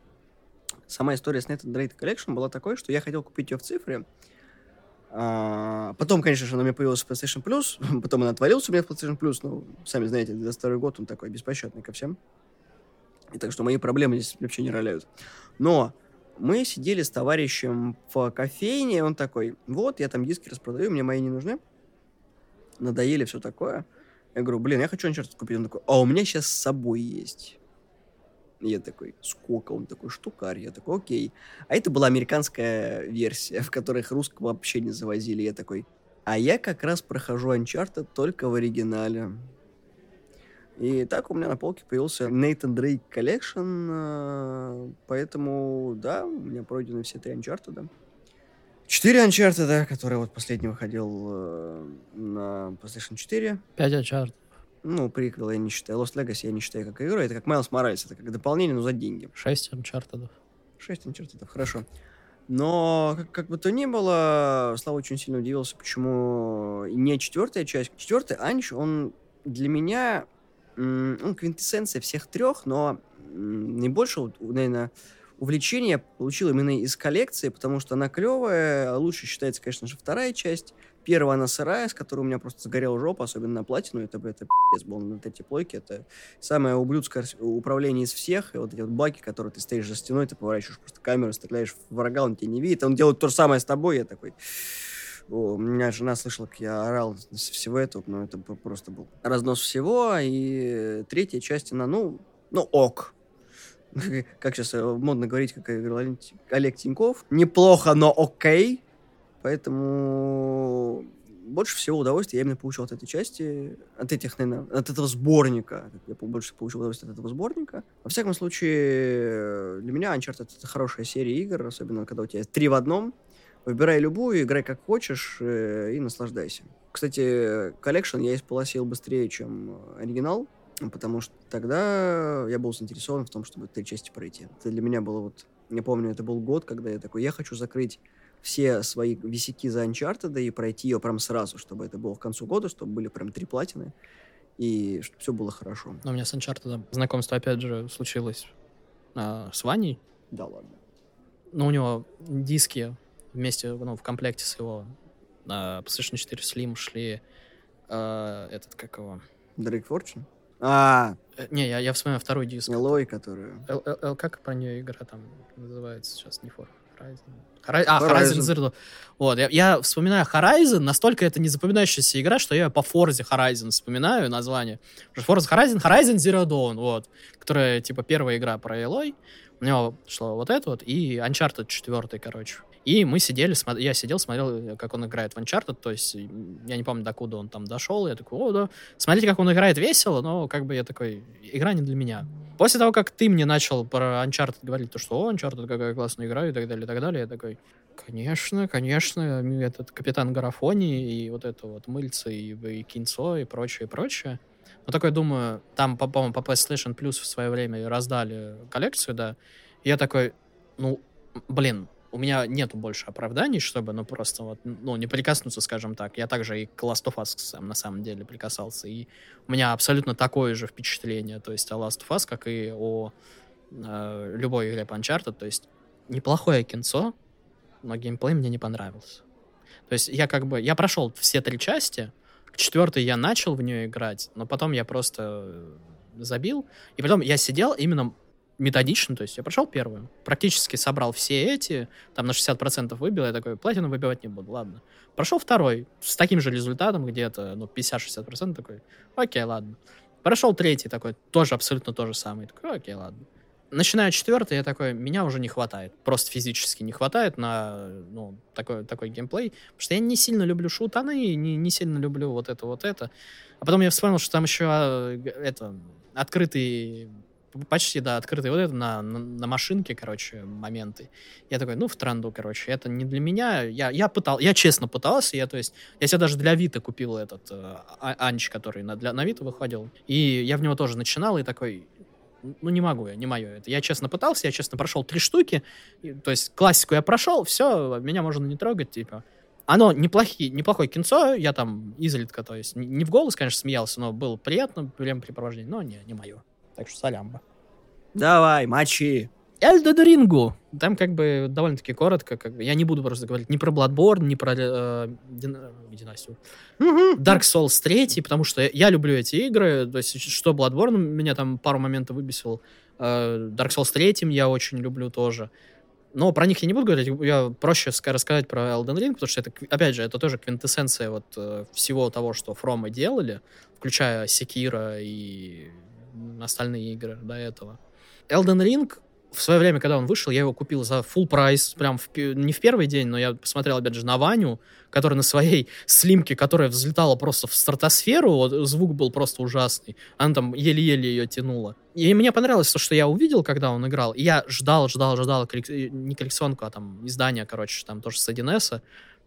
S1: сама история с Nathan Drake Collection была такой, что я хотел купить ее в цифре. А, потом, конечно же, она у меня появилась в PlayStation Plus, потом она отвалилась у меня в PlayStation Plus, ну, сами знаете, за старый год он такой беспощадный ко всем. И так что мои проблемы здесь вообще не роляют. Но мы сидели с товарищем в кофейне, он такой, вот, я там диски распродаю, мне мои не нужны. Надоели все такое. Я говорю, блин, я хочу Uncharted купить. Он такой, а у меня сейчас с собой есть. я такой, сколько? Он такой, штукарь. Я такой, окей. А это была американская версия, в которых русского вообще не завозили. Я такой, а я как раз прохожу Uncharted только в оригинале. И так у меня на полке появился Nathan Drake Collection, э, поэтому, да, у меня пройдены все три Uncharted. Четыре Uncharted, да, который вот последний выходил э, на PlayStation 4.
S2: Пять Uncharted.
S1: Ну, приквел я не считаю. Lost Legacy я не считаю как игру. Это как Miles Morales, это как дополнение, но за деньги.
S2: Шесть Uncharted.
S1: Шесть Uncharted, хорошо. Но, как, как бы то ни было, Слава очень сильно удивился, почему не четвертая часть. Четвертый Анч, он для меня, он квинтэссенция всех трех, но наибольшего, наверное, увлечение получил именно из коллекции, потому что она клевая. Лучше считается, конечно же, вторая часть. Первая она сырая, с которой у меня просто загорела жопа, особенно на платину. Это, это пиздец был на эти плойки. Это самое ублюдское управление из всех. И вот эти вот баки, которые ты стоишь за стеной, ты поворачиваешь просто камеру, стреляешь в врага, он тебя не видит. Он делает то же самое с тобой. Я такой... О, меня жена слышала, как я орал с всего этого, но это просто был разнос всего. И третья часть, она, ну, ну ок, как сейчас э, модно говорить, как говорил Олег Тиньков, неплохо, но окей. Поэтому больше всего удовольствия я именно получил от этой части, от этих, наверное, от этого сборника. Я больше получил удовольствие от этого сборника. Во всяком случае, для меня Uncharted — это хорошая серия игр, особенно когда у тебя три в одном. Выбирай любую, играй как хочешь э, и наслаждайся. Кстати, collection я исполосил быстрее, чем оригинал, потому что тогда я был заинтересован в том, чтобы три части пройти. Это для меня было вот... Я помню, это был год, когда я такой, я хочу закрыть все свои висяки за Uncharted и пройти ее прям сразу, чтобы это было к концу года, чтобы были прям три платины, и чтобы все было хорошо.
S2: Но у меня с Uncharted знакомство, опять же, случилось а, с Ваней.
S1: Да ладно.
S2: Ну, у него диски вместе, ну, в комплекте с его а, PlayStation 4 Slim шли а, этот, как его...
S1: Drake Fortune? А,
S2: Э, Не, я, я вспоминаю второй диск.
S1: Элой, которую...
S2: Л- Л- Л- как про нее игра там называется сейчас? Не For Horizon. Hori- А, Horizon
S1: Horizon.
S2: Zero. Вот, я, я вспоминаю Horizon, настолько это незапоминающаяся игра, что я по Forza Horizon вспоминаю название. Forza Horizon, Horizon Zero Dawn, вот, которая, типа, первая игра про Элой. У него шло вот это вот, и Uncharted 4, короче. И мы сидели, смо- я сидел, смотрел, как он играет в Uncharted, то есть я не помню, докуда он там дошел, я такой, о, да, смотрите, как он играет весело, но как бы я такой, игра не для меня. После того, как ты мне начал про Uncharted говорить, то что, о, Uncharted какая классная игра и так далее, и так далее, я такой, конечно, конечно, этот Капитан Гарафони и вот это вот мыльца и, и кинцо и прочее, и прочее. Ну, такой думаю, там, по- по-моему, по PlayStation Plus в свое время раздали коллекцию, да, я такой, ну, блин, у меня нету больше оправданий, чтобы, ну, просто вот, ну, не прикоснуться, скажем так. Я также и к Last of Us сам, на самом деле прикасался, и у меня абсолютно такое же впечатление, то есть о Last of Us, как и о э, любой игре по Uncharted, то есть неплохое кинцо, но геймплей мне не понравился. То есть я как бы, я прошел все три части, к четвертой я начал в нее играть, но потом я просто э, забил, и потом я сидел именно методично, то есть я прошел первую, практически собрал все эти, там на 60% выбил, я такой, платину выбивать не буду, ладно. Прошел второй, с таким же результатом, где-то, ну, 50-60% такой, окей, ладно. Прошел третий такой, тоже абсолютно то же самое, такой, окей, ладно. Начиная четвертый, я такой, меня уже не хватает, просто физически не хватает на, ну, такой, такой геймплей, потому что я не сильно люблю шутаны, не, не сильно люблю вот это, вот это. А потом я вспомнил, что там еще, а, это, открытый почти, да, открытый вот это на, на, на машинке, короче, моменты. Я такой, ну, в тренду, короче, это не для меня. Я, я пытал, я честно пытался, я, то есть, я себе даже для Вита купил этот э, А- Анч, который на, для, на Вита выходил, и я в него тоже начинал, и такой, ну, не могу я, не мое это. Я честно пытался, я честно прошел три штуки, и, то есть, классику я прошел, все, меня можно не трогать, типа. Оно неплохие, неплохое кинцо, я там изредка, то есть, не, в голос, конечно, смеялся, но было приятно, времяпрепровождение, но не, не мое. Так что салямба.
S1: Давай, мочи.
S2: Эльден Рингу. Там как бы довольно-таки коротко. Как бы, я не буду просто говорить ни про Bloodborne, ни про э, Дин- э, династию. Dark Souls 3, потому что я люблю эти игры. То есть, что Bloodborne меня там пару моментов выбесил. э, Dark Souls 3 я очень люблю тоже. Но про них я не буду говорить, я проще ска- рассказать про Elden Ring, потому что это, опять же, это тоже квинтэссенция вот э, всего того, что Фромы делали, включая Секира и остальные игры до этого. Elden Ring в свое время, когда он вышел, я его купил за full прайс, прям в не в первый день, но я посмотрел, опять же, на Ваню, который на своей слимке, которая взлетала просто в стратосферу, вот, звук был просто ужасный, она там еле-еле ее тянула. И мне понравилось то, что я увидел, когда он играл, и я ждал, ждал, ждал, коллек- э, не коллекционку, а там издание, короче, там тоже с 1С,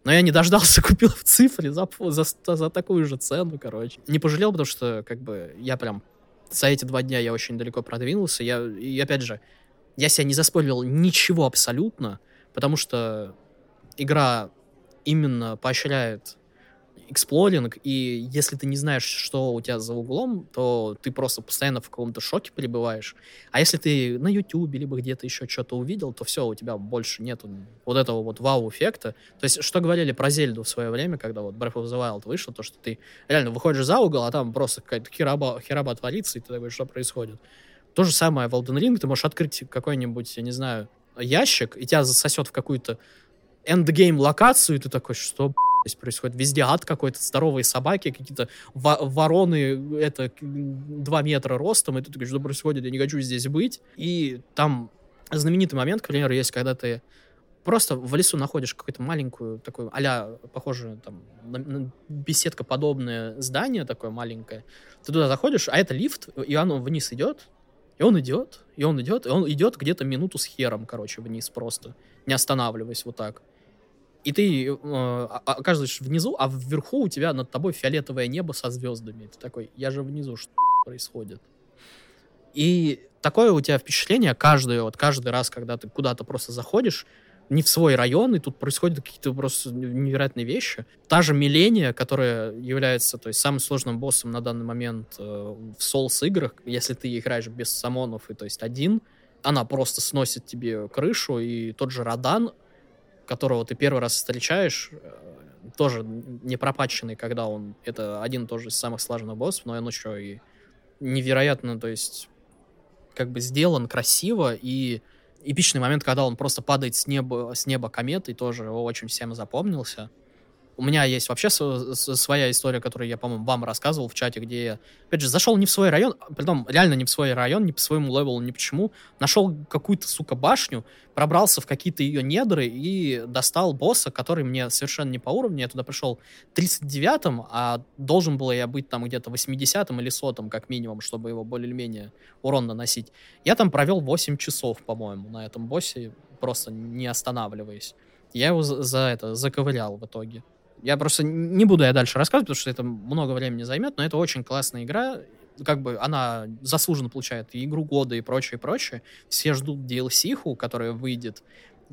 S2: но я не дождался, купил в цифре за, за, за такую же цену, короче. Не пожалел, потому что, как бы, я прям за эти два дня я очень далеко продвинулся. Я, и опять же, я себя не заспорил ничего абсолютно, потому что игра именно поощряет эксплоринг, и если ты не знаешь, что у тебя за углом, то ты просто постоянно в каком-то шоке пребываешь. А если ты на YouTube либо где-то еще что-то увидел, то все, у тебя больше нету вот этого вот вау-эффекта. То есть, что говорили про Зельду в свое время, когда вот Breath of the Wild вышел, то, что ты реально выходишь за угол, а там просто какая-то хераба, хераба творится, и ты такой, что происходит? То же самое в Elden Ring, ты можешь открыть какой-нибудь, я не знаю, ящик, и тебя засосет в какую-то эндгейм локацию, и ты такой, что здесь происходит? Везде ад какой-то, здоровые собаки, какие-то во- вороны, это, к- два метра ростом, и ты такой, что происходит? Я не хочу здесь быть. И там знаменитый момент, к примеру, есть, когда ты просто в лесу находишь какую-то маленькую, такую, а похожую, там, на, на беседка подобное здание такое маленькое. Ты туда заходишь, а это лифт, и оно вниз идет, и он идет, и он идет, и он идет где-то минуту с хером, короче, вниз просто, не останавливаясь вот так. И ты э, а- а- оказываешься внизу, а вверху у тебя над тобой фиолетовое небо со звездами. И ты такой, я же внизу, что происходит? И такое у тебя впечатление каждый, вот каждый раз, когда ты куда-то просто заходишь, не в свой район, и тут происходят какие-то просто невероятные вещи. Та же Миления, которая является то есть, самым сложным боссом на данный момент э, в Souls играх, если ты играешь без самонов и то есть один, она просто сносит тебе крышу, и тот же Радан, которого ты первый раз встречаешь, э, тоже не пропаченный, когда он... Это один тоже из самых сложных боссов, но он еще и невероятно, то есть как бы сделан красиво, и эпичный момент, когда он просто падает с неба, с неба кометой, тоже очень всем запомнился. У меня есть вообще своя история, которую я, по-моему, вам рассказывал в чате, где я, опять же, зашел не в свой район, а притом реально не в свой район, не по своему левелу, ни почему. Нашел какую-то, сука, башню, пробрался в какие-то ее недры и достал босса, который мне совершенно не по уровню. Я туда пришел 39-м, а должен был я быть там где-то 80-м или 100-м, как минимум, чтобы его более-менее урон наносить. Я там провел 8 часов, по-моему, на этом боссе, просто не останавливаясь. Я его за, за это заковырял в итоге. Я просто не буду я дальше рассказывать, потому что это много времени займет, но это очень классная игра. Как бы она заслуженно получает и игру года и прочее, прочее. Все ждут DLC-ху, которая выйдет.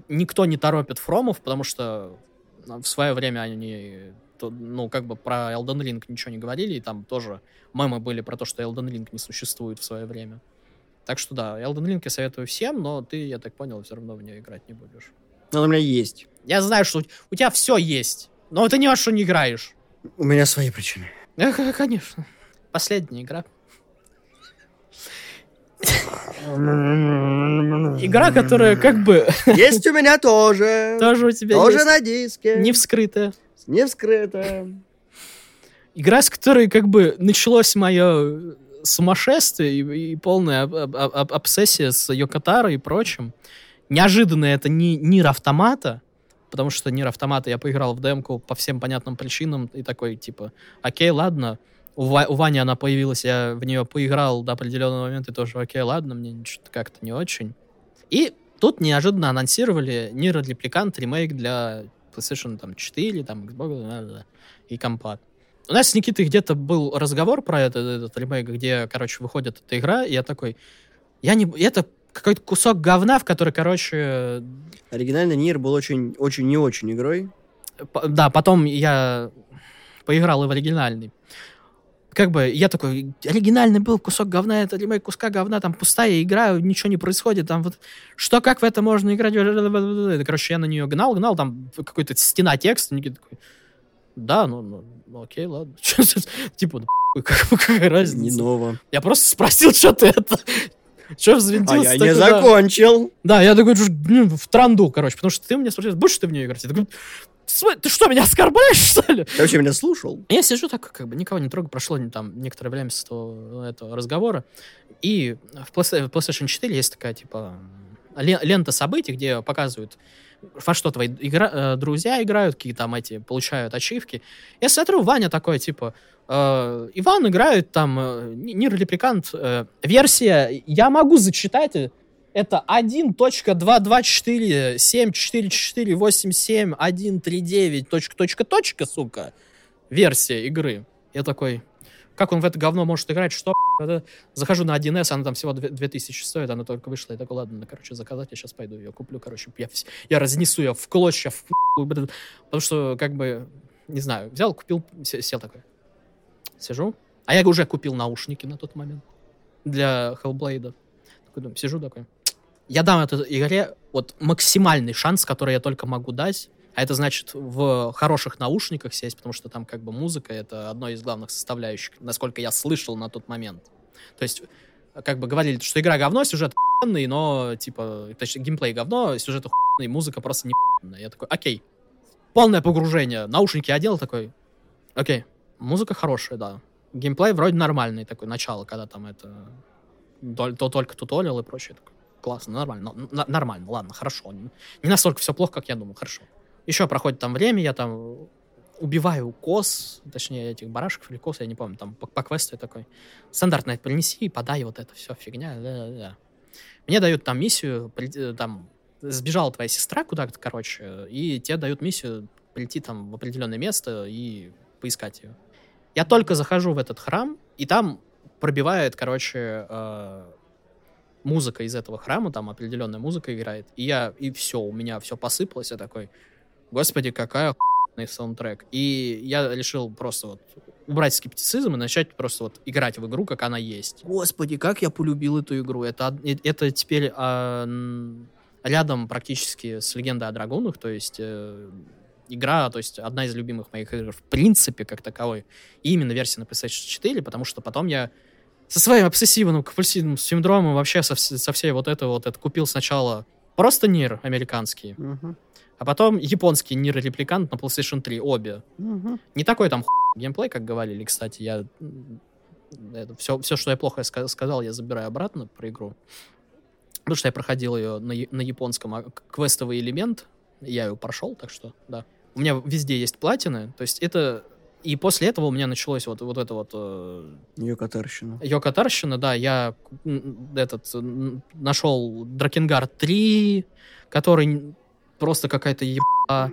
S2: Никто не торопит Фромов, потому что в свое время они ну, как бы про Elden Ring ничего не говорили, и там тоже мемы были про то, что Elden Ring не существует в свое время. Так что да, Elden Ring я советую всем, но ты, я так понял, все равно в нее играть не будешь.
S1: Но у меня есть.
S2: Я знаю, что у тебя все есть. Но это не во что не играешь.
S1: У меня свои причины.
S2: Эх, конечно. Последняя игра. Игра, которая как бы...
S1: Есть у меня тоже.
S2: Тоже у тебя
S1: Тоже на диске.
S2: Не вскрытая.
S1: Не вскрыто.
S2: Игра, с которой как бы началось мое сумасшествие и, и полная об- об- об- обсессия с Йокотаро и прочим. Неожиданно это не Нир Автомата, потому что Нир Автомата я поиграл в демку по всем понятным причинам и такой, типа, окей, ладно, у, Ва- у Вани она появилась, я в нее поиграл до определенного момента, и тоже, окей, ладно, мне что-то как-то не очень. И тут неожиданно анонсировали Нир Репликант ремейк для PlayStation там, 4, там, Xbox и компа. У нас с Никитой где-то был разговор про этот, этот ремейк, где, короче, выходит эта игра, и я такой, я не... Это какой-то кусок говна, в который, короче,
S1: Оригинальный Нир был очень, очень не очень игрой.
S2: П- Да, потом я поиграл и в оригинальный. Как бы я такой, оригинальный был кусок говна, это ремейк куска говна, там пустая игра, ничего не происходит, там вот, что, как в это можно играть? Короче, я на нее гнал, гнал, там какой-то стена текста, Никита такой, да, ну, ну, ну, окей, ладно. Типа, как- какая
S1: Не
S2: разница?
S1: ново.
S2: Я просто спросил, что ты это... Че
S1: А
S2: взвинтился?
S1: я
S2: такой,
S1: не
S2: да.
S1: закончил.
S2: Да, я такой, «Ж, блин, в транду, короче, потому что ты меня спросил, будешь ты в нее играть? Я такой, «См- ты что, меня оскорбляешь, что ли?
S1: Ты вообще меня слушал?
S2: Я сижу так, как бы никого не трогаю, прошло там некоторое время с того, этого разговора, и в Play- в PlayStation 4 есть такая, типа, ле- лента событий, где показывают, во что твои игра- э, друзья играют, какие там эти, получают ачивки. Я смотрю, Ваня такой, типа, э, Иван играет там, э, Нир Репликант, э, версия, я могу зачитать, э, это 1.2247487139139 точка, точка, точка, сука, версия игры. Я такой, как он в это говно может играть, что? Захожу на 1С, она там всего две- 2000 стоит, она только вышла, я такой, ладно, ну, короче, заказать, я сейчас пойду ее куплю, короче, я, я разнесу ее в клочья, в потому что, как бы, не знаю, взял, купил, се- сел такой, сижу, а я уже купил наушники на тот момент для Hellblade. Такой, думаю, сижу такой, я дам этой игре вот максимальный шанс, который я только могу дать, а это значит в хороших наушниках сесть, потому что там как бы музыка — это одно из главных составляющих, насколько я слышал на тот момент. То есть как бы говорили, что игра говно, сюжет охуенный, но типа, точнее, геймплей говно, сюжет охуенный, музыка просто не охуенная. Я такой, окей. Полное погружение. Наушники одел, такой, окей. Музыка хорошая, да. Геймплей вроде нормальный, такой, начало, когда там это... То только туториал и прочее. Классно, нормально. Нормально, ладно, хорошо. Не настолько все плохо, как я думал, хорошо. Еще проходит там время, я там убиваю коз, точнее, этих барашков или коз, я не помню, там по, по квесту я такой. Стандартно принеси, подай вот это все, фигня. да-да-да. Мне дают там миссию, э, там, сбежала твоя сестра куда-то, короче, и тебе дают миссию прийти там в определенное место и поискать ее. Я только захожу в этот храм, и там пробивает, короче, э, музыка из этого храма, там определенная музыка играет, и я, и все, у меня все посыпалось, я такой, господи, какая охуенный саундтрек. И я решил просто вот убрать скептицизм и начать просто вот играть в игру, как она есть. Господи, как я полюбил эту игру. Это, э, это теперь а, рядом практически с «Легендой о драгунах», то есть э, игра, то есть одна из любимых моих игр в принципе как таковой. И именно версия на PlayStation 4, потому что потом я со своим обсессивным компульсивным синдромом вообще со, со всей вот это вот это купил сначала просто Нир американский,
S1: Мгм.
S2: а потом японский Нир Репликант на PlayStation 3, обе.
S1: Мгм.
S2: Не такой там геймплей, как говорили, кстати, я это, все, все, что я плохо ска- сказал, я забираю обратно про игру. Потому что я проходил ее на, на японском, а квестовый элемент, я ее прошел, так что, да. У меня везде есть платины, то есть это... И после этого у меня началось вот, вот это вот э,
S1: Ее катарщина.
S2: Йокотарщина, да, я этот нашел Дракенгар 3, который просто какая-то еба.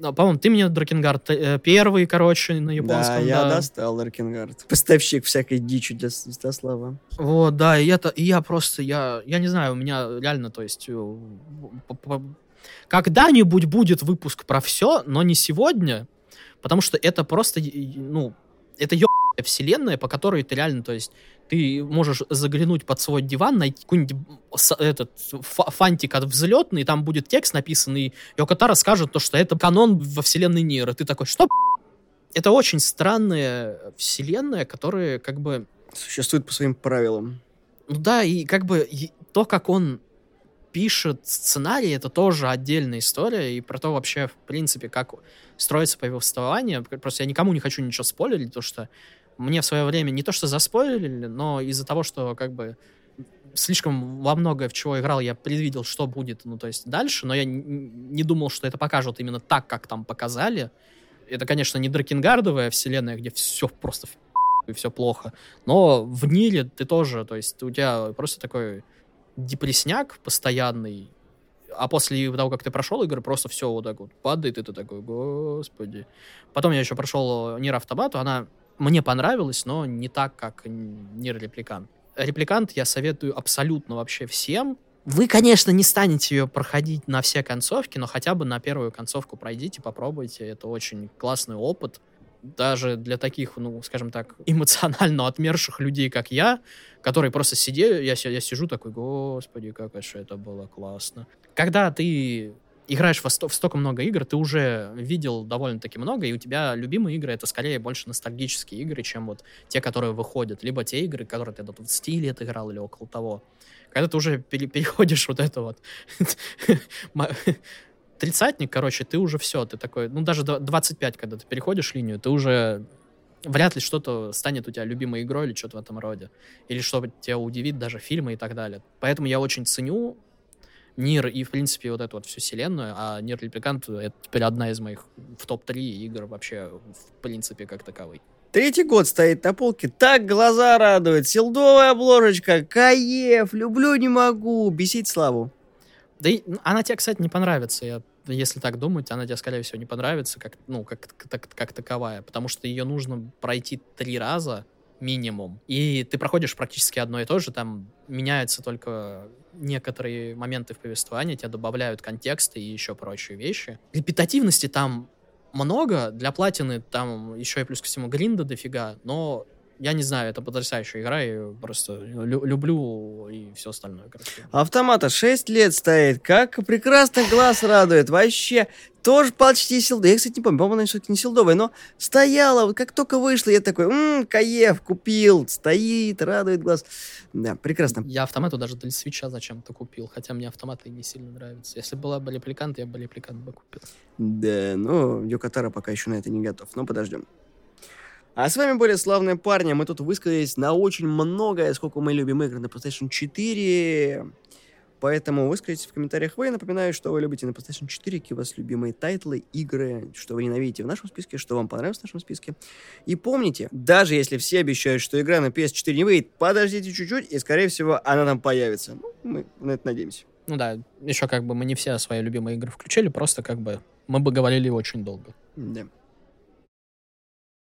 S2: Ну, По-моему, ты мне Дракенгар т- э, первый, короче, на
S1: Да,
S2: японском.
S1: я
S2: да.
S1: достал Даркингард. Поставщик всякой дичи для Святослава.
S2: Вот, да, и это, и я просто, я, я не знаю, у меня реально, то есть, э, когда-нибудь будет выпуск про все, но не сегодня, потому что это просто, ну, это ебаная вселенная, по которой ты реально, то есть, ты можешь заглянуть под свой диван, найти какой-нибудь этот фа- фантик от взлетный, там будет текст написанный, и Йокотара скажет то, что это канон во вселенной Нир, и ты такой, что? Это очень странная вселенная, которая как бы
S1: Существует по своим правилам.
S2: ну да, и как бы и то, как он пишет сценарий, это тоже отдельная история, и про то вообще, в принципе, как строится повествование. Просто я никому не хочу ничего спойлерить, потому что мне в свое время не то что заспойлерили, но из-за того, что как бы слишком во многое в чего играл, я предвидел, что будет, ну, то есть дальше, но я не думал, что это покажут именно так, как там показали. Это, конечно, не Дракенгардовая вселенная, где все просто и все плохо. Но в Ниле ты тоже, то есть у тебя просто такой депрессняк постоянный, а после того, как ты прошел игры, просто все вот так вот падает, и ты такой, господи. Потом я еще прошел Нир Автобату, она мне понравилась, но не так, как Нир Репликант. Репликант я советую абсолютно вообще всем. Вы, конечно, не станете ее проходить на все концовки, но хотя бы на первую концовку пройдите, попробуйте. Это очень классный опыт даже для таких, ну, скажем так, эмоционально отмерших людей, как я, которые просто сидели, я, я сижу такой, господи, как это было классно. Когда ты играешь во сто- в столько много игр, ты уже видел довольно-таки много, и у тебя любимые игры — это скорее больше ностальгические игры, чем вот те, которые выходят, либо те игры, которые ты до 20 лет играл или около того. Когда ты уже пере- переходишь вот это вот тридцатник, короче, ты уже все, ты такой, ну даже до 25, когда ты переходишь линию, ты уже вряд ли что-то станет у тебя любимой игрой или что-то в этом роде. Или что тебя удивит, даже фильмы и так далее. Поэтому я очень ценю Нир и, в принципе, вот эту вот всю вселенную, а Нир Репликант — это теперь одна из моих в топ-3 игр вообще, в принципе, как таковой.
S1: Третий год стоит на полке, так глаза радует, селдовая обложечка, кайф, люблю не могу, бесить славу.
S2: Да и ну, она тебе, кстати, не понравится, я, если так думать, она тебе, скорее всего, не понравится, как, ну, как, как, как таковая, потому что ее нужно пройти три раза минимум, и ты проходишь практически одно и то же, там меняются только некоторые моменты в повествовании, тебе добавляют контексты и еще прочие вещи. Репетативности там много, для платины там еще и плюс ко всему гринда дофига, но я не знаю, это потрясающая игра, я просто лю- люблю и все остальное, короче.
S1: Автомата 6 лет стоит, как прекрасно глаз радует, вообще, тоже почти силдовая. Я, кстати, не помню, по-моему, она все-таки не силдовая, но стояла, вот как только вышла, я такой, ммм, кайф, купил, стоит, радует глаз. Да, прекрасно.
S2: Я автомату даже для свеча зачем-то купил, хотя мне автоматы не сильно нравятся. Если была бы репликант, я бы репликант бы купил.
S1: Да, но Йоко Таро пока еще на это не готов, но подождем. А с вами были славные парни. Мы тут высказались на очень многое, сколько мы любим игры на PlayStation 4. Поэтому выскажитесь в комментариях вы. Напоминаю, что вы любите на PlayStation 4, какие у вас любимые тайтлы, игры, что вы ненавидите в нашем списке, что вам понравилось в нашем списке. И помните, даже если все обещают, что игра на PS4 не выйдет, подождите чуть-чуть, и, скорее всего, она там появится. Ну, мы на это надеемся.
S2: Ну да, еще как бы мы не все свои любимые игры включили, просто как бы мы бы говорили очень долго.
S1: Да.